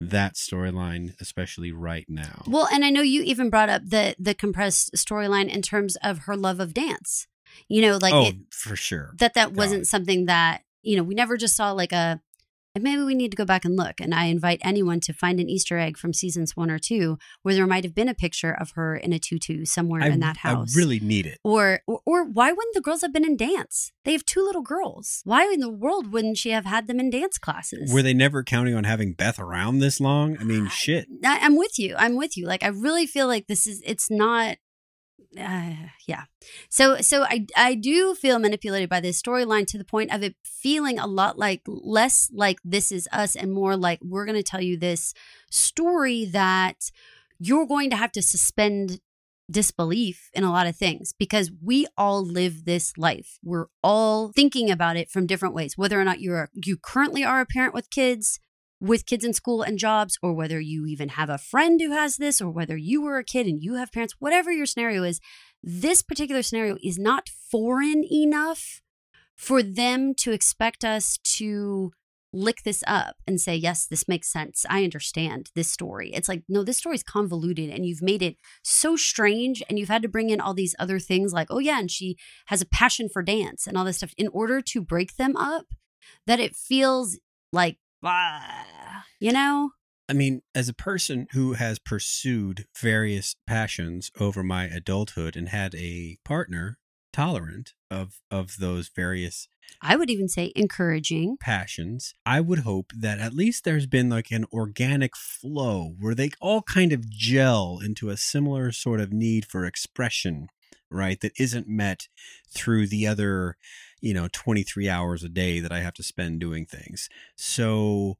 that storyline, especially right now. Well, and I know you even brought up the the compressed storyline in terms of her love of dance. You know, like oh, it, for sure. that that God. wasn't something that you know we never just saw like a and maybe we need to go back and look and i invite anyone to find an easter egg from seasons one or two where there might have been a picture of her in a tutu somewhere I, in that house I really need it. or, or or why wouldn't the girls have been in dance they have two little girls why in the world wouldn't she have had them in dance classes Were they never counting on having Beth around this long? I mean, shit. I, I'm with you. I'm with you. Like I really feel like this is it's not uh, yeah. So so I I do feel manipulated by this storyline to the point of it feeling a lot like less like this is us and more like we're going to tell you this story that you're going to have to suspend disbelief in a lot of things because we all live this life. We're all thinking about it from different ways. Whether or not you're you currently are a parent with kids, with kids in school and jobs, or whether you even have a friend who has this, or whether you were a kid and you have parents, whatever your scenario is, this particular scenario is not foreign enough for them to expect us to lick this up and say, yes, this makes sense. I understand this story. It's like, no, this story's convoluted and you've made it so strange and you've had to bring in all these other things like, oh, yeah, and she has a passion for dance and all this stuff in order to break them up that it feels like, you know? I mean, as a person who has pursued various passions over my adulthood and had a partner tolerant of of those various I would even say encouraging. passions, I would hope that at least there's been like an organic flow where they all kind of gel into a similar sort of need for expression, right? That isn't met through the other, you know, 23 hours a day that I have to spend doing things. So,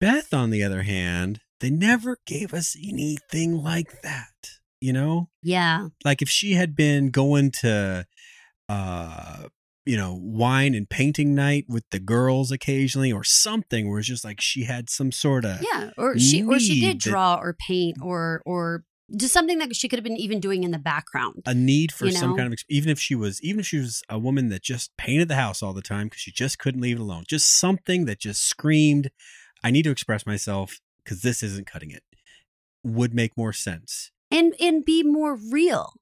Beth, on the other hand, they never gave us anything like that, you know? Yeah. like if she had been going to uh you know wine and painting night with the girls occasionally or something where it's just like she had some sort of Yeah. Or she or she did that- draw or paint or or just something that she could have been even doing in the background. a need for You some kind of even if she was even if she was a woman that just painted the house all the time because she just couldn't leave it alone. Just something that just screamed i need to express myself because this isn't cutting it would make more sense. And and be more real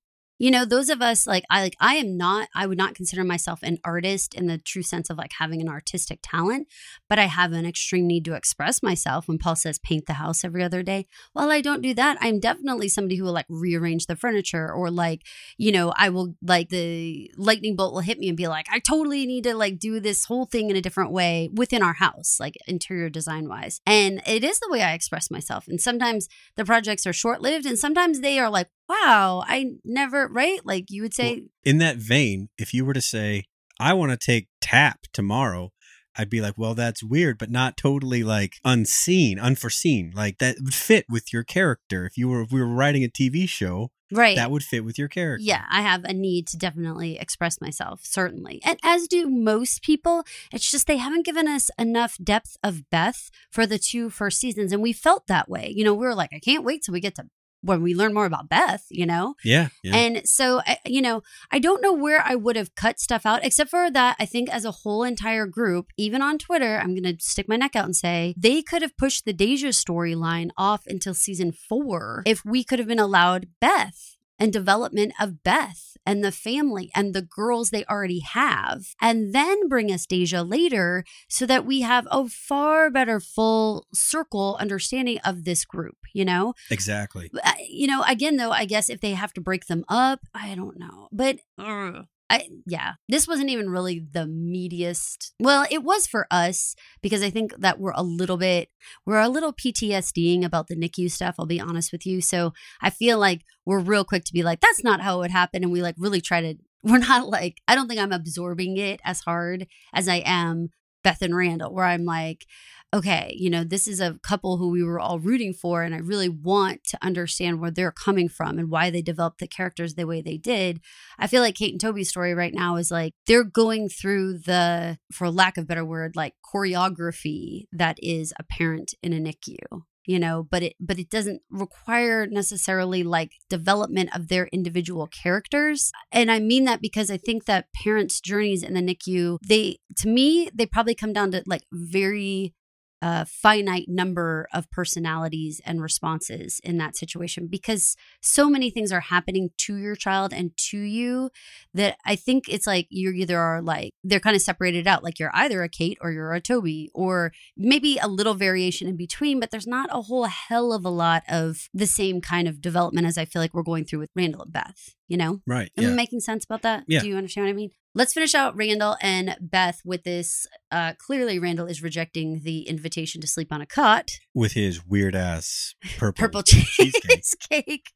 you know those of us like i like i am not i would not consider myself an artist in the true sense of like having an artistic talent but i have an extreme need to express myself. When paul says paint the house every other day while i don't do that. I'm definitely somebody who will like rearrange the furniture or like you know i will like the lightning bolt will hit me and be like i totally need to like do this whole thing in a different way within our house like interior design wise. And it is the way i express myself. And sometimes the projects are short lived and sometimes they are like, wow, I never, right? Like you would say, in that vein, if you were to say, I want to take tap tomorrow, I'd be like, well, that's weird, but not totally like unseen, unforeseen. Like that would fit with your character. If you were, if we were writing a TV show, right. that would fit with your character. yeah, I have a need to definitely express myself, certainly. And as do most people. It's just they haven't given us enough depth of Beth for the two first seasons. And we felt that way. You know, we were like, I can't wait till we get to when we learn more about Beth, you know? Yeah. yeah. And so, I- you know, I don't know where I would have cut stuff out, except for that I think as a whole entire group, even on Twitter, I'm going to stick my neck out and say they could have pushed the Deja storyline off until season four if we could have been allowed Beth and development of Beth and the family and the girls they already have, and then bring us Deja later so that we have a far better full circle understanding of this group, you know? exactly. Uh, you know, again though, I guess if they have to break them up, I don't know. But ugh, I yeah, this wasn't even really the meatiest. Well, it was for us because I think that we're a little bit we're a little PTSDing about the NICU stuff, I'll be honest with you. So, I feel like we're real quick to be like that's not how it would happen and we like really try to we're not like I don't think I'm absorbing it as hard as I am Beth and Randall where I'm like okay, you know, this is a couple who we were all rooting for, and I really want to understand where they're coming from and why they developed the characters the way they did. I feel like Kate and Toby's story right now is like they're going through the, for lack of better word, like choreography that is apparent in a NICU. You know, but it but it doesn't require necessarily like development of their individual characters. And I mean that because I think that parents' journeys in the NICU, they to me, they probably come down to like very a finite number of personalities and responses in that situation because so many things are happening to your child and to you that I think it's like you either are like they're kind of separated out like you're either a Kate or you're a Toby or maybe a little variation in between but there's not a whole hell of a lot of the same kind of development as I feel like we're going through with Randall and Beth you know Right. Am I making sense about that? Yeah. Do you understand what I mean? Let's finish out Randall and Beth with this. Uh, clearly, Randall is rejecting the invitation to sleep on a cot. With his weird ass purple, Purple cheesecake. cheesecake.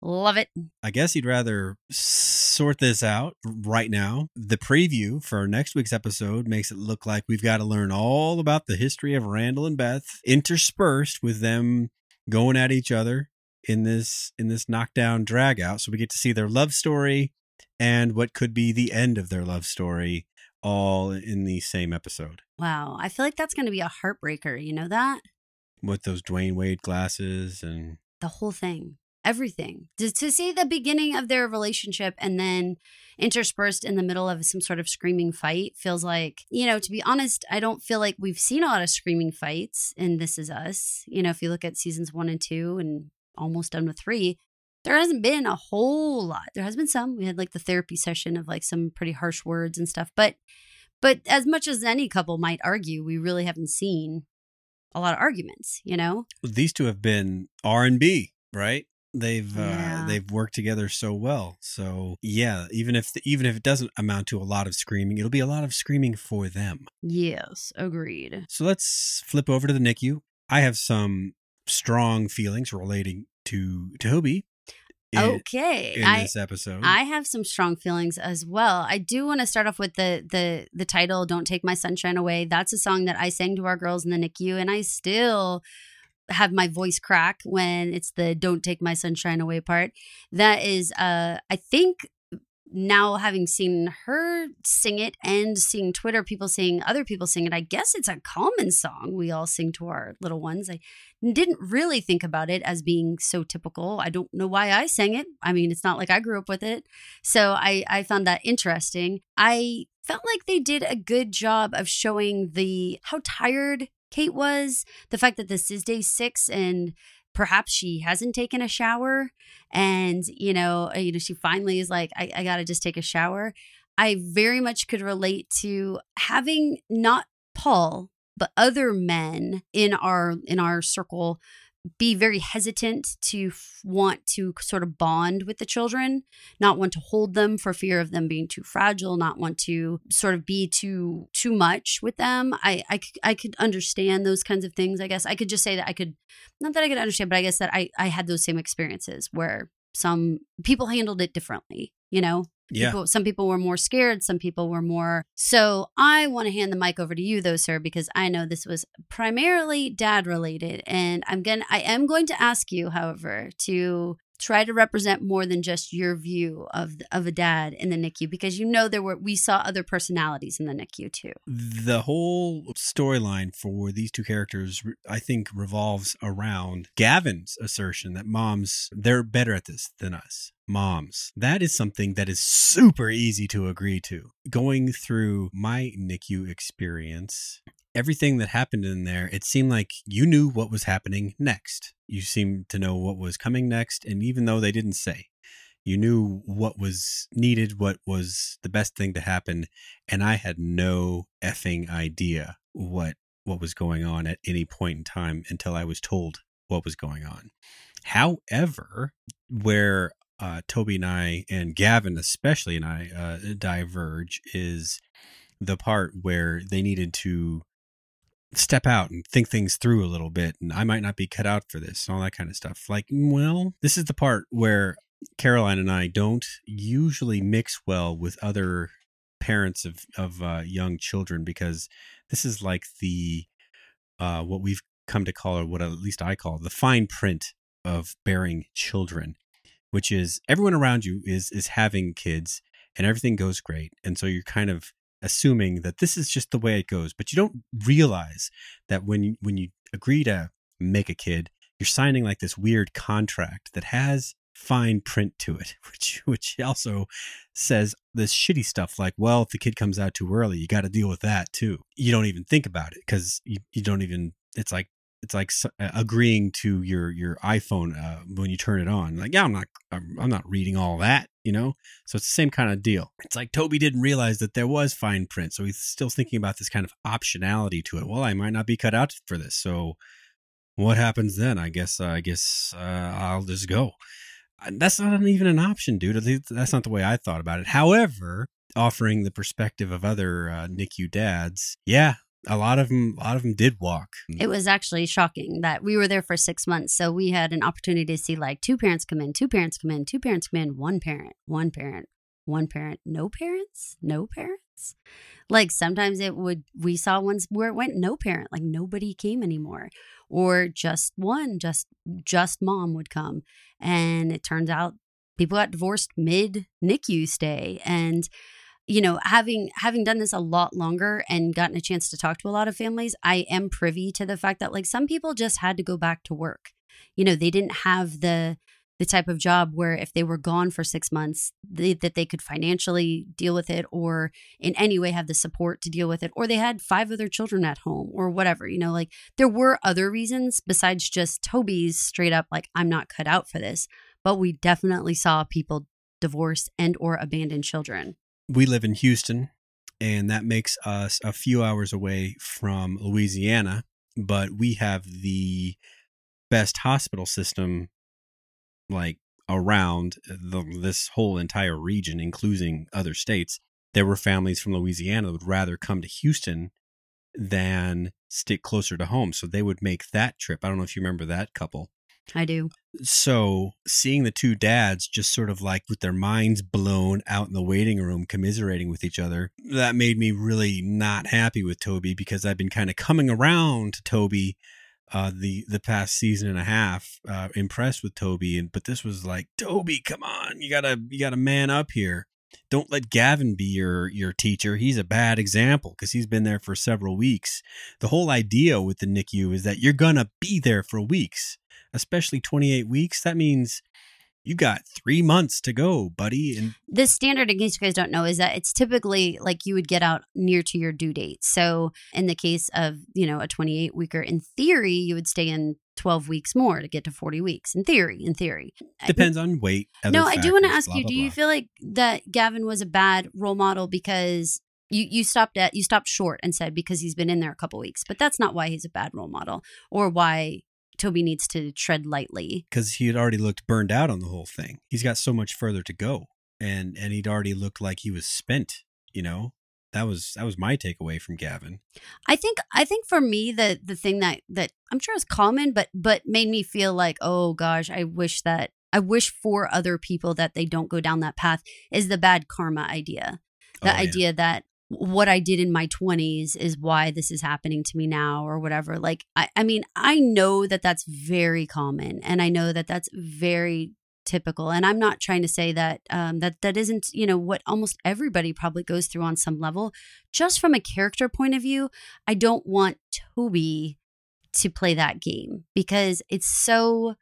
Love it. I guess he'd rather sort this out right now. The preview for next week's episode makes it look like we've got to learn all about the history of Randall and Beth, interspersed with them going at each other in this in this knockdown drag out. So we get to see their love story and what could be the end of their love story all in the same episode. Wow. I feel like that's going to be a heartbreaker. You know that? With those Dwyane Wade glasses and The whole thing. Everything. To, to see the beginning of their relationship and then interspersed in the middle of some sort of screaming fight feels like, you know, to be honest, I don't feel like we've seen a lot of screaming fights in This Is Us. You know, if you look at seasons one and two and almost done with three, there hasn't been a whole lot. There has been some. We had like the therapy session of like some pretty harsh words and stuff. But but as much as any couple might argue, we really haven't seen a lot of arguments, you know? These two have been R and B, right? They've Yeah. uh, they've worked together so well. So yeah, even if even if it doesn't amount to a lot of screaming, it'll be a lot of screaming for them. Yes, agreed. So let's flip over to the NICU. I have some strong feelings relating to Toby. in- Okay. in I this episode. I have some strong feelings as well. I do want to start off with the the the title "Don't Take My Sunshine Away." That's a song that I sang to our girls in the NICU, and I still have my voice crack when it's the "Don't Take My Sunshine Away" part. That is, uh, I think. Now, having seen her sing it and seeing Twitter people seeing other people sing it, I guess it's a common song we all sing to our little ones. I didn't really think about it as being so typical. I don't know why I sang it. I mean, it's not like I grew up with it. So I, I found that interesting. I felt like they did a good job of showing the how tired Kate was, the fact that this is day six and perhaps she hasn't taken a shower and you know uh, you know she finally is like I, I gotta just take a shower. I very much could relate to having not paul but other men in our in our circle be very hesitant to f- want to sort of bond with the children not want to hold them for fear of them being too fragile not want to sort of be too too much with them. I could I could understand those kinds of things i guess. I could just say that i could not that i could understand but i guess that i i had those same experiences where some people handled it differently you know yeah. People, some people were more scared. Some people were more. So I want to hand the mic over to you, though, sir, because I know this was primarily dad related, and I'm gonna. I am going to ask you, however, to try to represent more than just your view of of a dad in the NICU, because you know there were we saw other personalities in the NICU too. the whole storyline for these two characters i think revolves around gavin's assertion that moms they're better at this than us. Moms. That is something that is super easy to agree to. Going through my nicu experience everything that happened in there it seemed like you knew what was happening next you seemed to know what was coming next and even though they didn't say you knew what was needed what was the best thing to happen and I had no effing idea what what was going on at any point in time until I was told what was going on. However, where uh, Toby and I and Gavin especially and I uh, diverge is the part where they needed to step out and think things through a little bit and I might not be cut out for this and all that kind of stuff. Like, well, this is the part where Caroline and I don't usually mix well with other parents of of uh, young children because this is like the uh, what we've come to call or what at least I call the fine print of bearing children, which is everyone around you is is having kids and everything goes great, and so you're kind of assuming that this is just the way it goes, but you don't realize that when you, when you agree to make a kid, you're signing like this weird contract that has fine print to it, which which also says this shitty stuff like, well, if the kid comes out too early, you got to deal with that too. You don't even think about it because you, you don't even. It's like it's like uh, agreeing to your your iPhone uh, when you turn it on. Like, yeah, I'm not I'm, I'm not reading all that, you know. So it's the same kind of deal. It's like Toby didn't realize that there was fine print, so he's still thinking about this kind of optionality to it. Well, I might not be cut out for this, so what happens then? I guess I guess uh, I'll just go. Uh, That's not even an option, dude. That's not the way I thought about it. However, offering the perspective of other uh, NICU dads, yeah, a lot of them, a lot of them did walk. Mm. It was actually shocking that we were there for six months. So we had an opportunity to see like two parents come in, two parents come in, two parents come in, one parent, one parent, one parent, no parents, no parents. Like sometimes it would, we saw ones where it went no parent, like nobody came anymore, or just one, just, just mom would come. And it turns out people got divorced mid NICU stay. And you know having having done this a lot longer and gotten a chance to talk to a lot of families i am privy to the fact that like some people just had to go back to work. You know they didn't have the the type of job where if they were gone for six months they, that they could financially deal with it or in any way have the support to deal with it or they had five other children at home or whatever you know like there were other reasons besides just toby's straight up like i'm not cut out for this but we definitely saw people divorce and or abandon children we live in Houston, and that makes us a few hours away from Louisiana. but we have the best hospital system like around the, this whole entire region, including other states. There were families from Louisiana that would rather come to Houston than stick closer to home. So they would make that trip. I don't know if you remember that couple. I do. So seeing the two dads just sort of like with their minds blown out in the waiting room, commiserating with each other, that made me really not happy with Toby because I've been kind of coming around to Toby uh, the the past season and a half, uh, impressed with Toby, and but this was like Toby, come on, you gotta you gotta man up here. Don't let Gavin be your your teacher. He's a bad example because he's been there for several weeks. The whole idea with the NICU is that you're gonna be there for weeks, especially 28 weeks. That means you got three months to go, buddy. And the standard, in case you guys don't know, is that it's typically like you would get out near to your due date. So in the case of, you know, a 28 weeker, in theory, you would stay in 12 weeks more to get to 40 weeks. In theory, in theory. Depends on weight. No, I do want to ask blah, you, blah, do you feel like that Gavin was a bad role model because you, you stopped at you stopped short and said because he's been in there a couple weeks, but that's not why he's a bad role model or why Toby needs to tread lightly. Because he had already looked burned out on the whole thing. He's got so much further to go. And and he'd already looked like he was spent, you know? That was that was my takeaway from Gavin. I think I think for me the the thing that that I'm sure is common but but made me feel like, oh gosh, I wish that I wish for other people that they don't go down that path is the bad karma idea. The oh, idea that what I did in my 20s is why this is happening to me now or whatever. Like, I, I mean, I know that that's very common and I know that that's very typical and i'm not trying to say that um, that that isn't you know what almost everybody probably goes through on some level just from a character point of view i don't want toby to play that game because it's so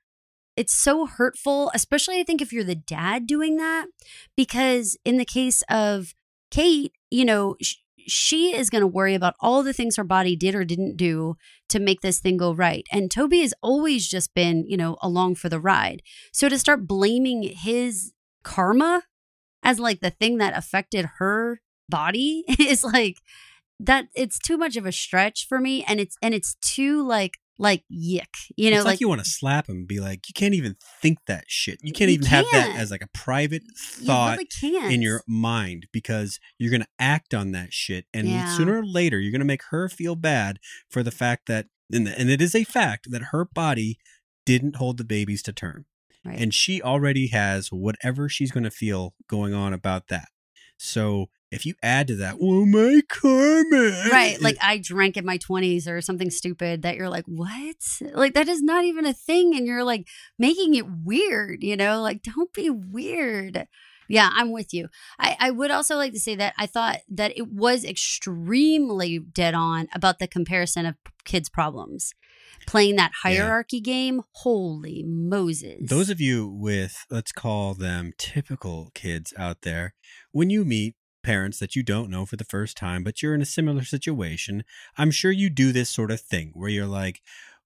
it's so hurtful especially i think if you're the dad doing that because in the case of Kate, you know, sh- she is going to worry about all the things her body did or didn't do to make this thing go right. And Toby has always just been, you know, along for the ride. So to start blaming his karma as like the thing that affected her body is like that it's too much of a stretch for me and it's and it's too like like yick you know it's like, like you want to slap him be like you can't even think that shit you can't you even can't. have that as like a private thought you really in your mind because you're gonna act on that shit and yeah. sooner or later you're gonna make her feel bad for the fact that and, and it is a fact that her body didn't hold the babies to term right. and she already has whatever she's gonna feel going on about that so if you add to that, well, my karma. Right. Like I drank in my 20s or something stupid that you're like, what? Like that is not even a thing. And you're like making it weird, you know? Like, don't be weird. Yeah, I'm with you. I, I would also like to say that I thought that it was extremely dead on about the comparison of kids' problems. Playing that hierarchy yeah. game, holy Moses. Those of you with, let's call them typical kids out there, when you meet parents that you don't know for the first time, but you're in a similar situation, I'm sure you do this sort of thing where you're like,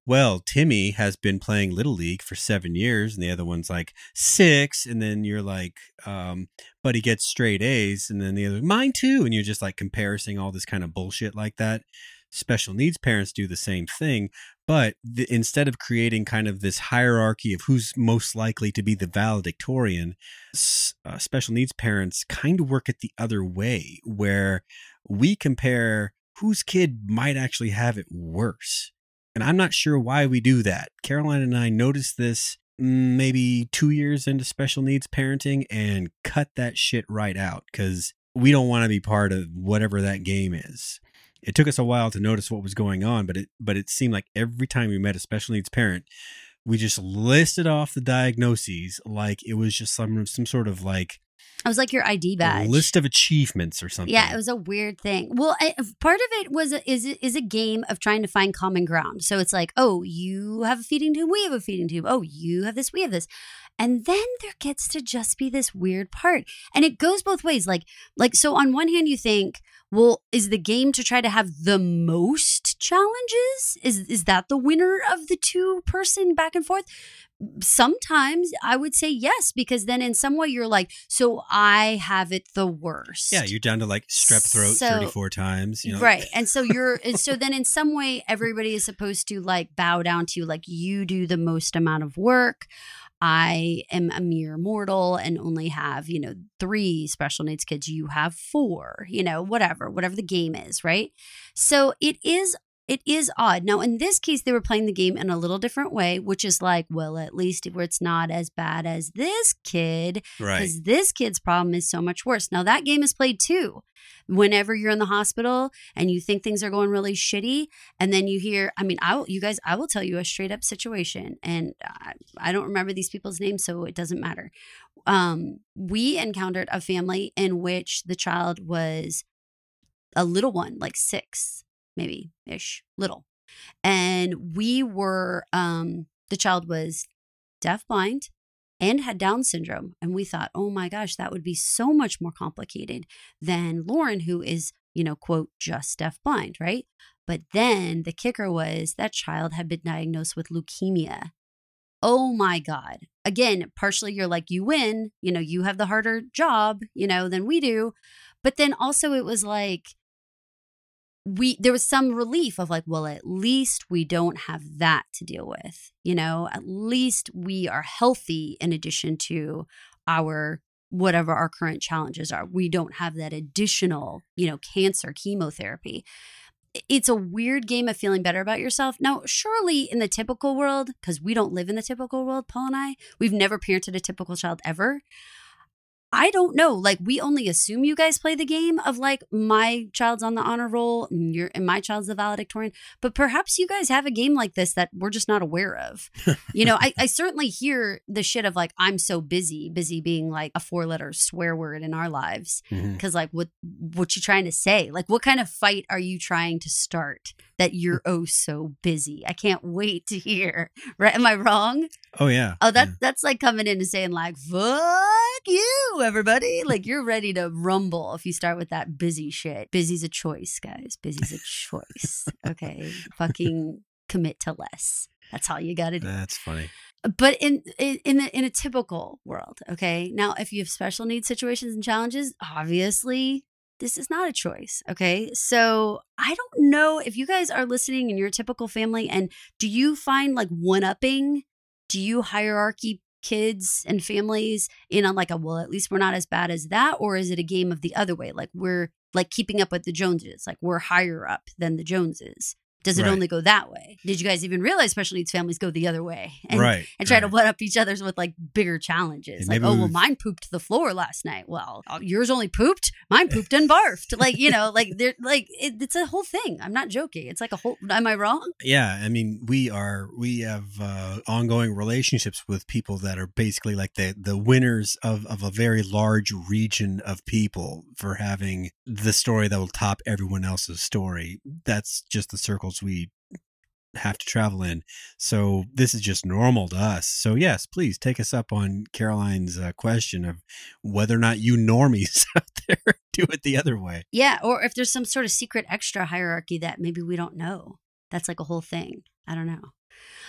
well, Timmy has been playing Little League for seven years, and the other one's like six. And then you're like, um, but he gets straight A's. And then the other, mine too. And you're just like comparing all this kind of bullshit like that special needs parents do the same thing but the, instead of creating kind of this hierarchy of who's most likely to be the valedictorian uh, special needs parents kind of work it the other way where we compare whose kid might actually have it worse. And i'm not sure why we do that. Caroline and i noticed this mm, maybe two years into special needs parenting and cut that shit right out because we don't want to be part of whatever that game is it took us a while to notice what was going on, but it but it seemed like every time we met a special needs parent, we just listed off the diagnoses like it was just some some sort of like it was like your ID badge, list of achievements or something. Yeah, it was a weird thing. Well, I, uh, part of it was a, is is a game of trying to find common ground. So it's like, oh, you have a feeding tube, we have a feeding tube. Oh, you have this, we have this, and then there gets to just be this weird part, and it goes both ways. Like, like so on one hand, you think, well, is the game to try to have the most challenges? Is is that the winner of the two person back and forth? Sometimes I would say yes, because then in some way you're like, so I have it the worst. Yeah, you're down to like strep throat So- 34 times. You know? Right. And so you're, and so then in some way, everybody is supposed to like bow down to you, like you do the most amount of work. I am a mere mortal and only have, you know, three special needs kids. You have four, you know, whatever, whatever the game is, right? So it is. It is odd. Now, in this case, they were playing the game in a little different way, which is like, well, at least where it's not as bad as this kid, Right. because this kid's problem is so much worse. Now that game is played too. Whenever you're in the hospital and you think things are going really shitty, and then you hear, I mean, I will, you guys, I will tell you a straight up situation, and I, I don't remember these people's names, so it doesn't matter. Um, we encountered a family in which the child was a little one, like six, maybe ish, little, and we were, um, the child was deaf blind and had Down syndrome. And we thought, oh my gosh, that would be so much more complicated than Lauren, who is, you know, quote, just deaf blind, right? But then the kicker was that child had been diagnosed with leukemia. Oh my God. Again, partially you're like, you win, you know, you have the harder job, you know, than we do. But then also it was like, we there was some relief of like well at least we don't have that to deal with you know? At least we are healthy in addition to our whatever our current challenges are. We don't have that additional you know cancer chemotherapy. It's a weird game of feeling better about yourself. Now surely in the typical world because we don't live in the typical world paul and i we've never parented a typical child ever I don't know. Like we only assume you guys play the game of like my child's on the honor roll and your and my child's the valedictorian. But perhaps you guys have a game like this that we're just not aware of. you know, I, I certainly hear the shit of like I'm so busy, busy being like a four letter swear word in our lives. Mhm. Because like what what you trying to say? Like what kind of fight are you trying to start that you're oh so busy? I can't wait to hear. Right? Am I wrong? Oh, yeah. Oh, that's Yeah. that's like coming in and saying like "fuck you, everybody." Like you're ready to rumble if you start with that busy shit. Busy's a choice, guys. Busy's a choice. Okay, fucking commit to less. That's all you got to do. That's funny. But in in in a, in a typical world, okay. Now, if you have special needs situations and challenges, obviously this is not a choice. Okay. So I don't know if you guys are listening in your typical family and do you find like one upping? Do you hierarchy kids and families in on like a, well, at least we're not as bad as that? Or is it a game of the other way? Like we're like keeping up with the Joneses, like we're higher up than the Joneses. Does it Right. only go that way? Did you guys even realize special needs families go the other way? And right. and try to right. one up each other's with like bigger challenges. And Like, oh, well, mine pooped the floor last night. Well, uh, yours only pooped. Mine pooped and barfed. Like, you know, like they're like it, it's a whole thing. I'm not joking. It's like a whole. Am I wrong? Yeah, I mean, we are we have uh, ongoing relationships with people that are basically like the the winners of of a very large region of people for having the story that will top everyone else's story. That's just the circles we have to travel in. So this is just normal to us. So yes, please take us up on Caroline's uh, question of whether or not you normies out there do it the other way. Yeah. Or if there's some sort of secret extra hierarchy that maybe we don't know. That's like a whole thing. I don't know.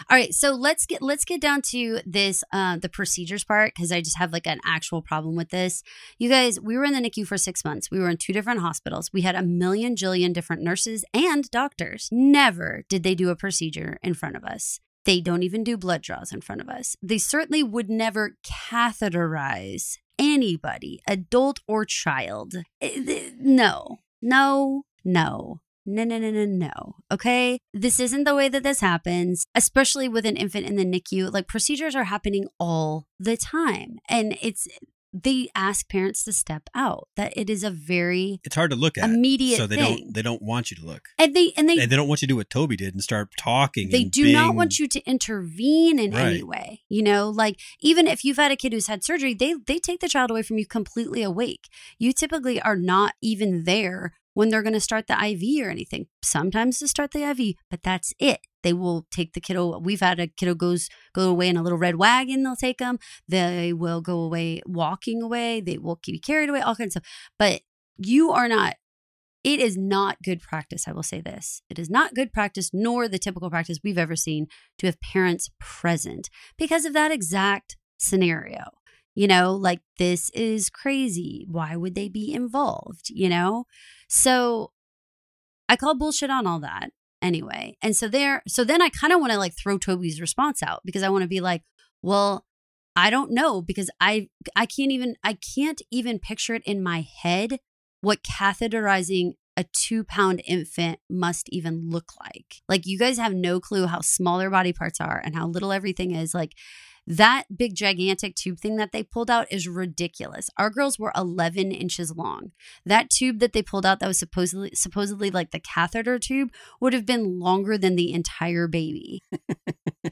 All right, so let's get let's get down to this uh the procedures part because I just have like an actual problem with this. You guys, we were in the NICU for six months. We were in two different hospitals. We had a million jillion different nurses and doctors. Never did they do a procedure in front of us. They don't even do blood draws in front of us. They certainly would never catheterize anybody, adult or child. Eh, No, no, no. No, no, no, no, no. Okay. This isn't the way that this happens, especially with an infant in the NICU. Like procedures are happening all the time. And it's, they ask parents to step out, that it is a very It's hard to look at. immediate so they thing. don't they don't want you to look. and they, and they, And they don't want you to do what Toby did and start talking. they do not want you to intervene in any way you know like even if you've had a kid who's had surgery they they take the child away from you completely awake you typically are not even there when they're going to start the iv or anything sometimes to start the iv but that's it they will take the kiddo we've had a kiddo goes go away in a little red wagon they'll take them they will go away walking away they will be carried away all kinds of stuff but you are not it is not good practice. I will say this. It is not good practice, nor the typical practice we've ever seen to have parents present because of that exact scenario. You know, like this is crazy. Why would they be involved? You know? So I call bullshit on all that anyway. And so there, so then I kind of want to like throw Toby's response out because I want to be like, well, I don't know because I I can't even I can't even picture it in my head what catheterizing a two pound infant must even look like. Like, you guys have no clue how small their body parts are and how little everything is. Like, that big gigantic tube thing that they pulled out is ridiculous. Our girls were 11 inches long. That tube that they pulled out that was supposedly supposedly like the catheter tube would have been longer than the entire baby.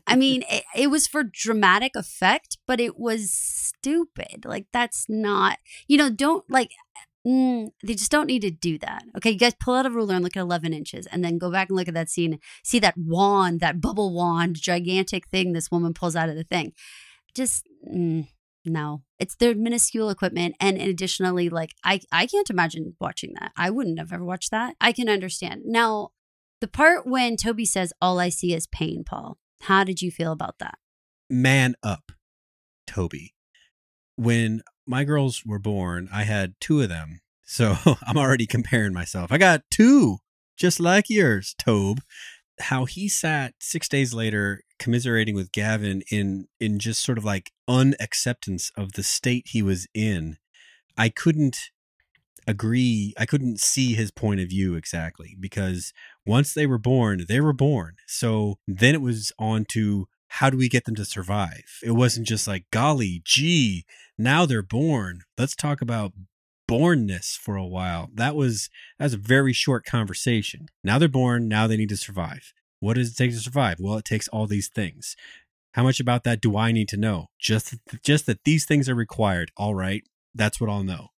I mean, it, it was for dramatic effect, but it was stupid. Like that's not, you know, don't like Mm, they just don't need to do that. Okay, you guys pull out a ruler and look at 11 inches and then go back and look at that scene. See that wand, that bubble wand, gigantic thing this woman pulls out of the thing. Just mm, no. It's their minuscule equipment. And additionally, like, I, I can't imagine watching that. I wouldn't have ever watched that. I can understand. Now, the part when Toby says, All I see is pain, Paul, how did you feel about that? Man up, Toby. When my girls were born, I had two of them. So I'm already comparing myself. I got two, just like yours, Tobe. How he sat six days later commiserating with Gavin in in just sort of like unacceptance of the state he was in. I couldn't agree. I couldn't see his point of view exactly because once they were born, they were born. So then it was on to how do we get them to survive? It wasn't just like, golly, gee, now they're born. Let's talk about bornness for a while. That was that was a very short conversation. Now they're born, now they need to survive. What does it take to survive? Well, it takes all these things. How much about that do I need to know? Just just that these things are required. All right. That's what I'll know.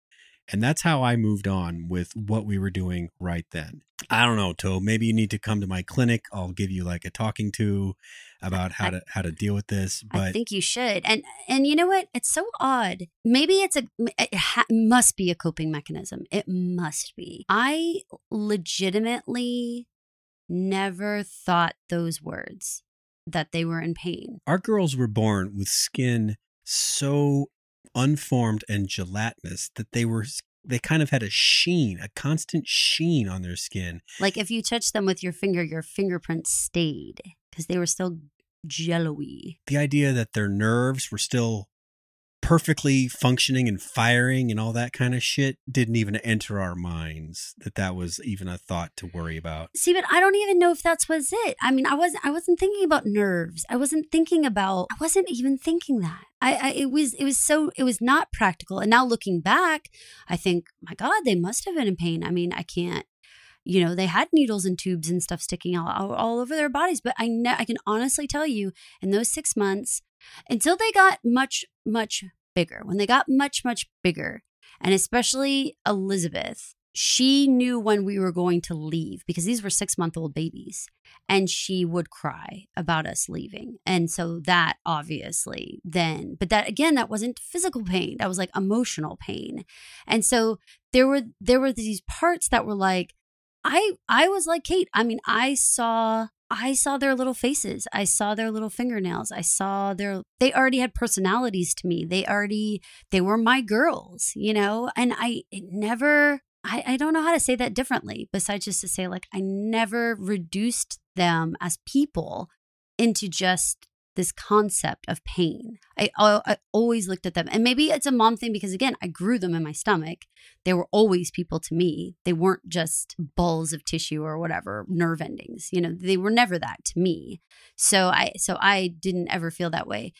And that's how I moved on with what we were doing right then. I don't know, Toe. Maybe you need to come to my clinic. I'll give you like a talking to about how I, to how to deal with this. But I think you should. And and you know what? It's so odd. Maybe it's a it ha- must be a coping mechanism. It must be. I legitimately never thought those words that they were in pain. Our girls were born with skin so unformed and gelatinous that they were they kind of had a sheen, a constant sheen on their skin. Like if you touched them with your finger, your fingerprint stayed because they were still jello-y. The idea that their nerves were still perfectly functioning and firing and all that kind of shit didn't even enter our minds that that was even a thought to worry about. See, but I don't even know if that's was it. I mean, I wasn't I wasn't thinking about nerves. I wasn't thinking about I wasn't even thinking that. I, I it was it was so it was not practical. And now looking back, I think, my God, they must have been in pain. I mean, I can't you know they had needles and tubes and stuff sticking all, all, all over their bodies but i ne- i can honestly tell you in those six months until they got much much bigger, when they got much, much bigger, and especially Elizabeth, she knew when we were going to leave because these were six month old babies and she would cry about us leaving. And so that obviously then, but that again, that wasn't physical pain. That was like emotional pain. And so there were, there were these parts that were like, I, I was like Kate. I mean, I saw I saw their little faces. I saw their little fingernails. I saw their, they already had personalities to me. They already, they were my girls, you know? And I never, I, I don't know how to say that differently besides just to say, like, I never reduced them as people into just this concept of pain. I, I always looked at them, and maybe it's a mom thing because again, I grew them in my stomach. They were always people to me. They weren't just balls of tissue or whatever nerve endings. You know, they were never that to me. So I so I didn't ever feel that way.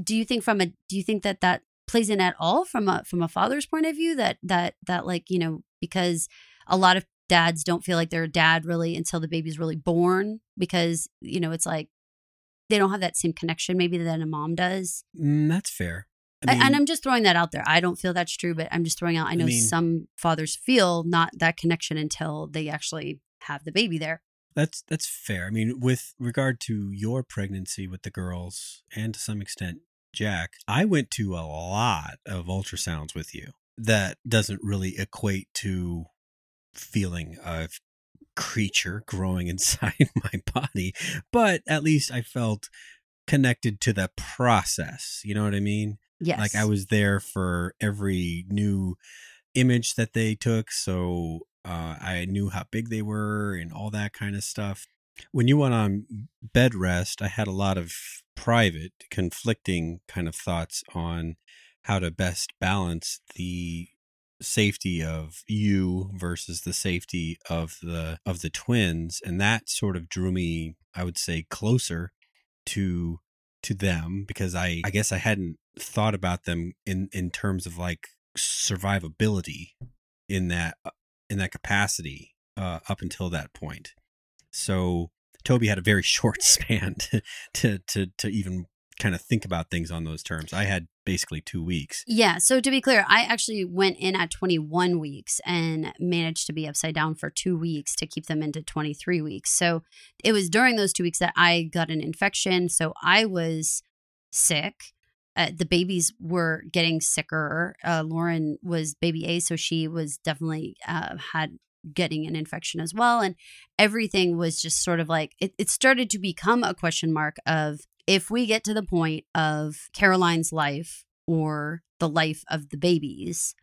Do you think from a do you think that that plays in at all from a from a father's point of view that that that like you know because a lot of dads don't feel like they're a dad really until the baby's really born because you know it's like they don't have that same connection maybe that a mom does. Mm, that's fair. I mean, and I'm just throwing that out there. I don't feel that's true, but I'm just throwing out. I know I mean, some fathers feel not that connection until they actually have the baby there. That's that's fair. I mean, with regard to your pregnancy with the girls, and to some extent Jack, I went to a lot of ultrasounds with you. That doesn't really equate to feeling a creature growing inside my body, but at least I felt connected to the process. You know what I mean? Yes. Like I was there for every new image that they took. So uh, I knew how big they were and all that kind of stuff. When you went on bed rest, I had a lot of private, conflicting kind of thoughts on how to best balance the safety of you versus the safety of the of the twins and that sort of drew me i would say closer to to them because i i guess i hadn't thought about them in in terms of like survivability in that uh, in that capacity uh, up until that point. So Toby had a very short span to to to, to even kind of think about things on those terms. I had basically two weeks. Yeah. So to be clear, I actually went in at 21 weeks and managed to be upside down for two weeks to keep them into 23 weeks. So it was during those two weeks that I got an infection. So I was sick. Uh, the babies were getting sicker. Uh, Lauren was baby A, so she was definitely uh, had getting an infection as well. And everything was just sort of like it, it started to become a question mark of if we get to the point of Caroline's life or the life of the babies,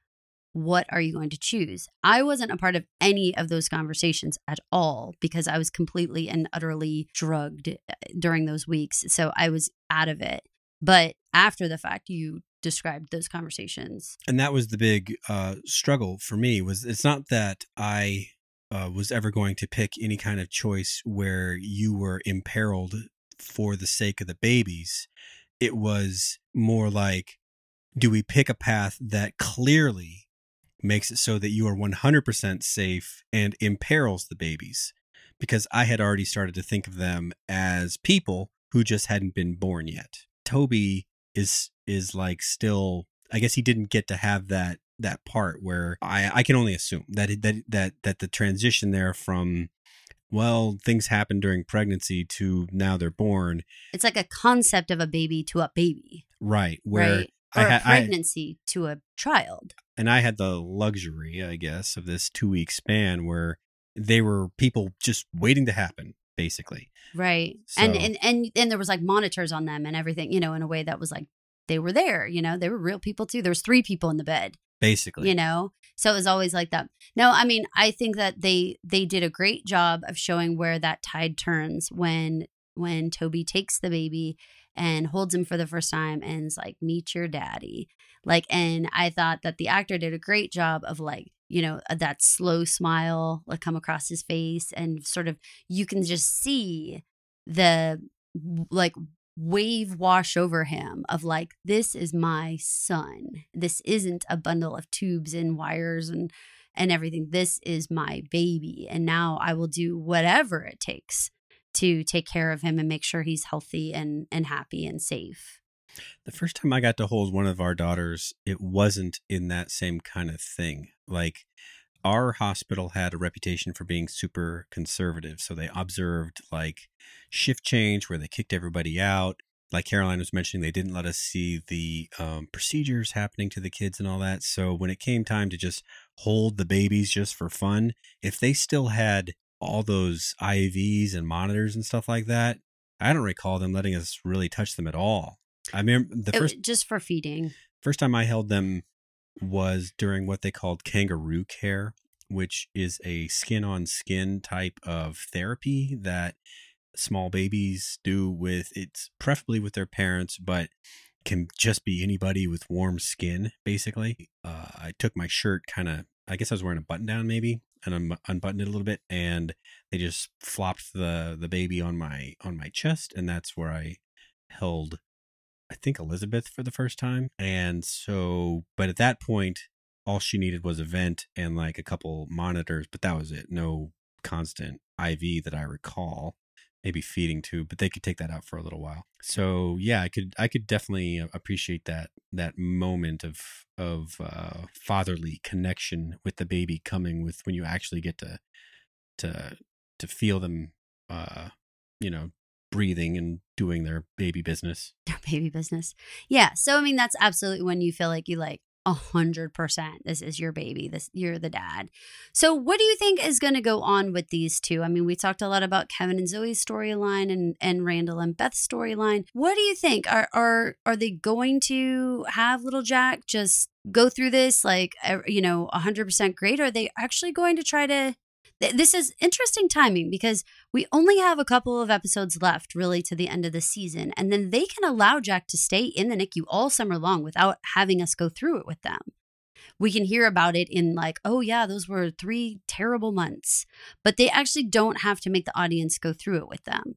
what are you going to choose? I wasn't a part of any of those conversations at all because I was completely and utterly drugged uh, during those weeks. So I was out of it. But after the fact, you described those conversations. And that was the big uh, struggle for me was it's not that I uh, was ever going to pick any kind of choice where you were imperiled for the sake of the babies. It was more like, do we pick a path that clearly makes it so that you are 100% safe and imperils the babies? Because I had already started to think of them as people who just hadn't been born yet. Toby is is like still I guess he didn't get to have that that part where I I can only assume that that that that the transition there from well things happen during pregnancy to now they're born. It's like a concept of a baby to a baby. Right where right or I, a pregnancy I, to a child. And I had the luxury I guess of this 2 week span where they were people just waiting to happen basically right so, and and and and there was like monitors on them and everything you know in a way that was like they were there, you know, they were real people too. There was three people in the bed. Basically. You know? So it was always like that. No, I mean, I think that they they did a great job of showing where that tide turns when when Toby takes the baby and holds him for the first time and is like, meet your daddy. Like, and I thought that the actor did a great job of like, you know, uh, that slow smile like come across his face and sort of you can just see the like wave wash over him of like this is my son this isn't a bundle of tubes and wires and and everything this is my baby and now i will do whatever it takes to take care of him and make sure he's healthy and and happy and safe the first time i got to hold one of our daughters it wasn't in that same kind of thing like our hospital had a reputation for being super conservative. So they observed like shift change where they kicked everybody out. Like Caroline was mentioning, they didn't let us see the um, procedures happening to the kids and all that. So when it came time to just hold the babies just for fun, if they still had all those IVs and monitors and stuff like that, I don't recall them letting us really touch them at all. I mean, the first just for feeding. First time I held them was during what they called kangaroo care, which is a skin on skin type of therapy that small babies do with it's preferably with their parents, but can just be anybody with warm skin, basically. Uh, I took my shirt kind of, I guess I was wearing a button down maybe, and I unbuttoned it a little bit, and they just flopped the the baby on my on my chest, and that's where I held I think Elizabeth for the first time. And so, but at that point, all she needed was a vent and like a couple monitors, but that was it. No constant IV that I recall. Maybe feeding tube, but they could take that out for a little while. So yeah, I could I could definitely uh, appreciate that that moment of of uh, fatherly connection with the baby coming with when you actually get to to to feel them uh, you know breathing and doing their baby business. Their baby business. Yeah. So, I mean, that's absolutely when you feel like you like a hundred percent. This is your baby. This you're the dad. So, what do you think is going to go on with these two? I mean, we talked a lot about Kevin and Zoe's storyline and and Randall and Beth's storyline. What do you think? Are are are they going to have little Jack just go through this like you know hundred percent great? Or are they actually going to try to this is interesting timing because we only have a couple of episodes left really to the end of the season and then they can allow jack to stay in the nicu all summer long without having us go through it with them. We can hear about it in like oh yeah those were three terrible months but they actually don't have to make the audience go through it with them.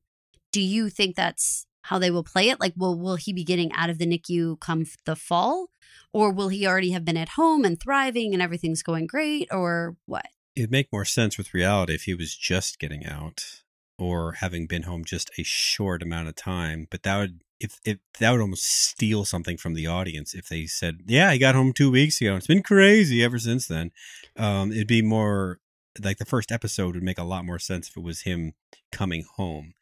Do you think that's how they will play it? Like will will he be getting out of the nicu come the fall? Or will he already have been at home and thriving and everything's going great or what it'd make more sense with reality if he was just getting out or having been home just a short amount of time. But that would if, if that would almost steal something from the audience if they said, "Yeah, I got home two weeks ago. It's been crazy ever since then." Um, it'd be more like the first episode would make a lot more sense if it was him coming home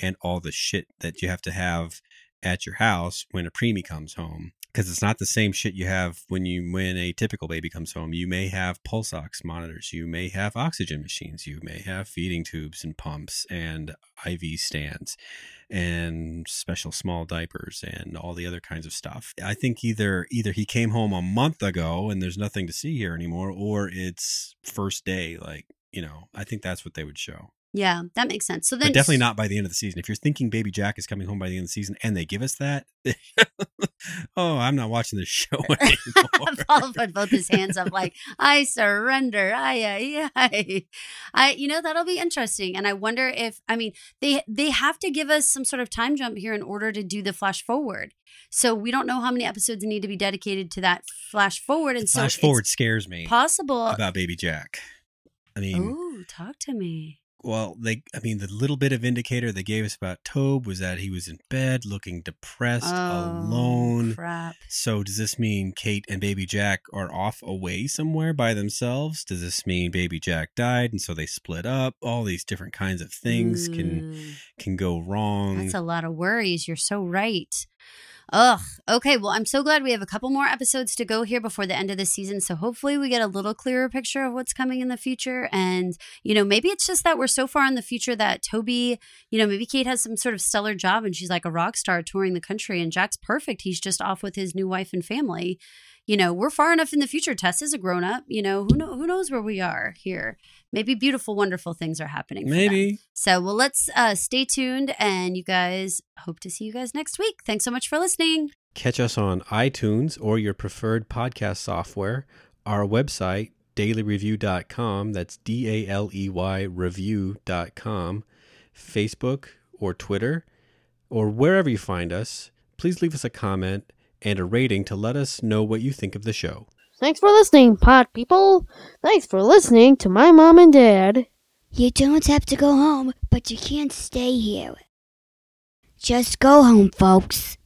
and all the shit that you have to have at your house when a preemie comes home because it's not the same shit you have when you when a typical baby comes home. You may have pulse ox monitors, you may have oxygen machines, you may have feeding tubes and pumps and IV stands and special small diapers and all the other kinds of stuff. I think either either he came home a month ago and there's nothing to see here anymore or it's first day like, you know, I think that's what they would show. Yeah, that makes sense. So then, but definitely not by the end of the season. If you're thinking Baby Jack is coming home by the end of the season, and they give us that, oh, I'm not watching this show anymore. Paul put both his hands up, like I surrender. I, I, I, you know, that'll be interesting. And I wonder if, I mean, they they have to give us some sort of time jump here in order to do the flash forward. So we don't know how many episodes need to be dedicated to that flash forward. And so flash forward scares me. Possible about Baby Jack. I mean, ooh, talk to me well, they, I mean, the little bit of indicator they gave us about Tobe was that he was in bed, looking depressed, oh, alone. Crap. So, does this mean Kate and Baby Jack are off away somewhere by themselves? Does this mean Baby Jack died and so they split up? All these different kinds of things mm. can can go wrong. That's a lot of worries. You're so right. Ugh. Okay. Well, I'm so glad we have a couple more episodes to go here before the end of the season. So hopefully we get a little clearer picture of what's coming in the future. And, you know, maybe it's just that we're so far in the future that Toby, you know, maybe Kate has some sort of stellar job and she's like a rock star touring the country and Jack's perfect. He's just off with his new wife and family you know, we're far enough in the future. Tess is a grown up. You know, who know who knows where we are here. Maybe beautiful, wonderful things are happening. Maybe. So well let's uh stay tuned and you guys hope to see you guys next week. Thanks so much for listening. Catch us on iTunes or your preferred podcast software. Our website, daleyreview.com. That's D A L E Y review.com. Facebook or Twitter or wherever you find us. Please leave us a comment and a rating to let us know what you think of the show. Thanks for listening, pod people. Thanks for listening to my mom and dad. You don't have to go home, but you can't stay here. Just go home, folks.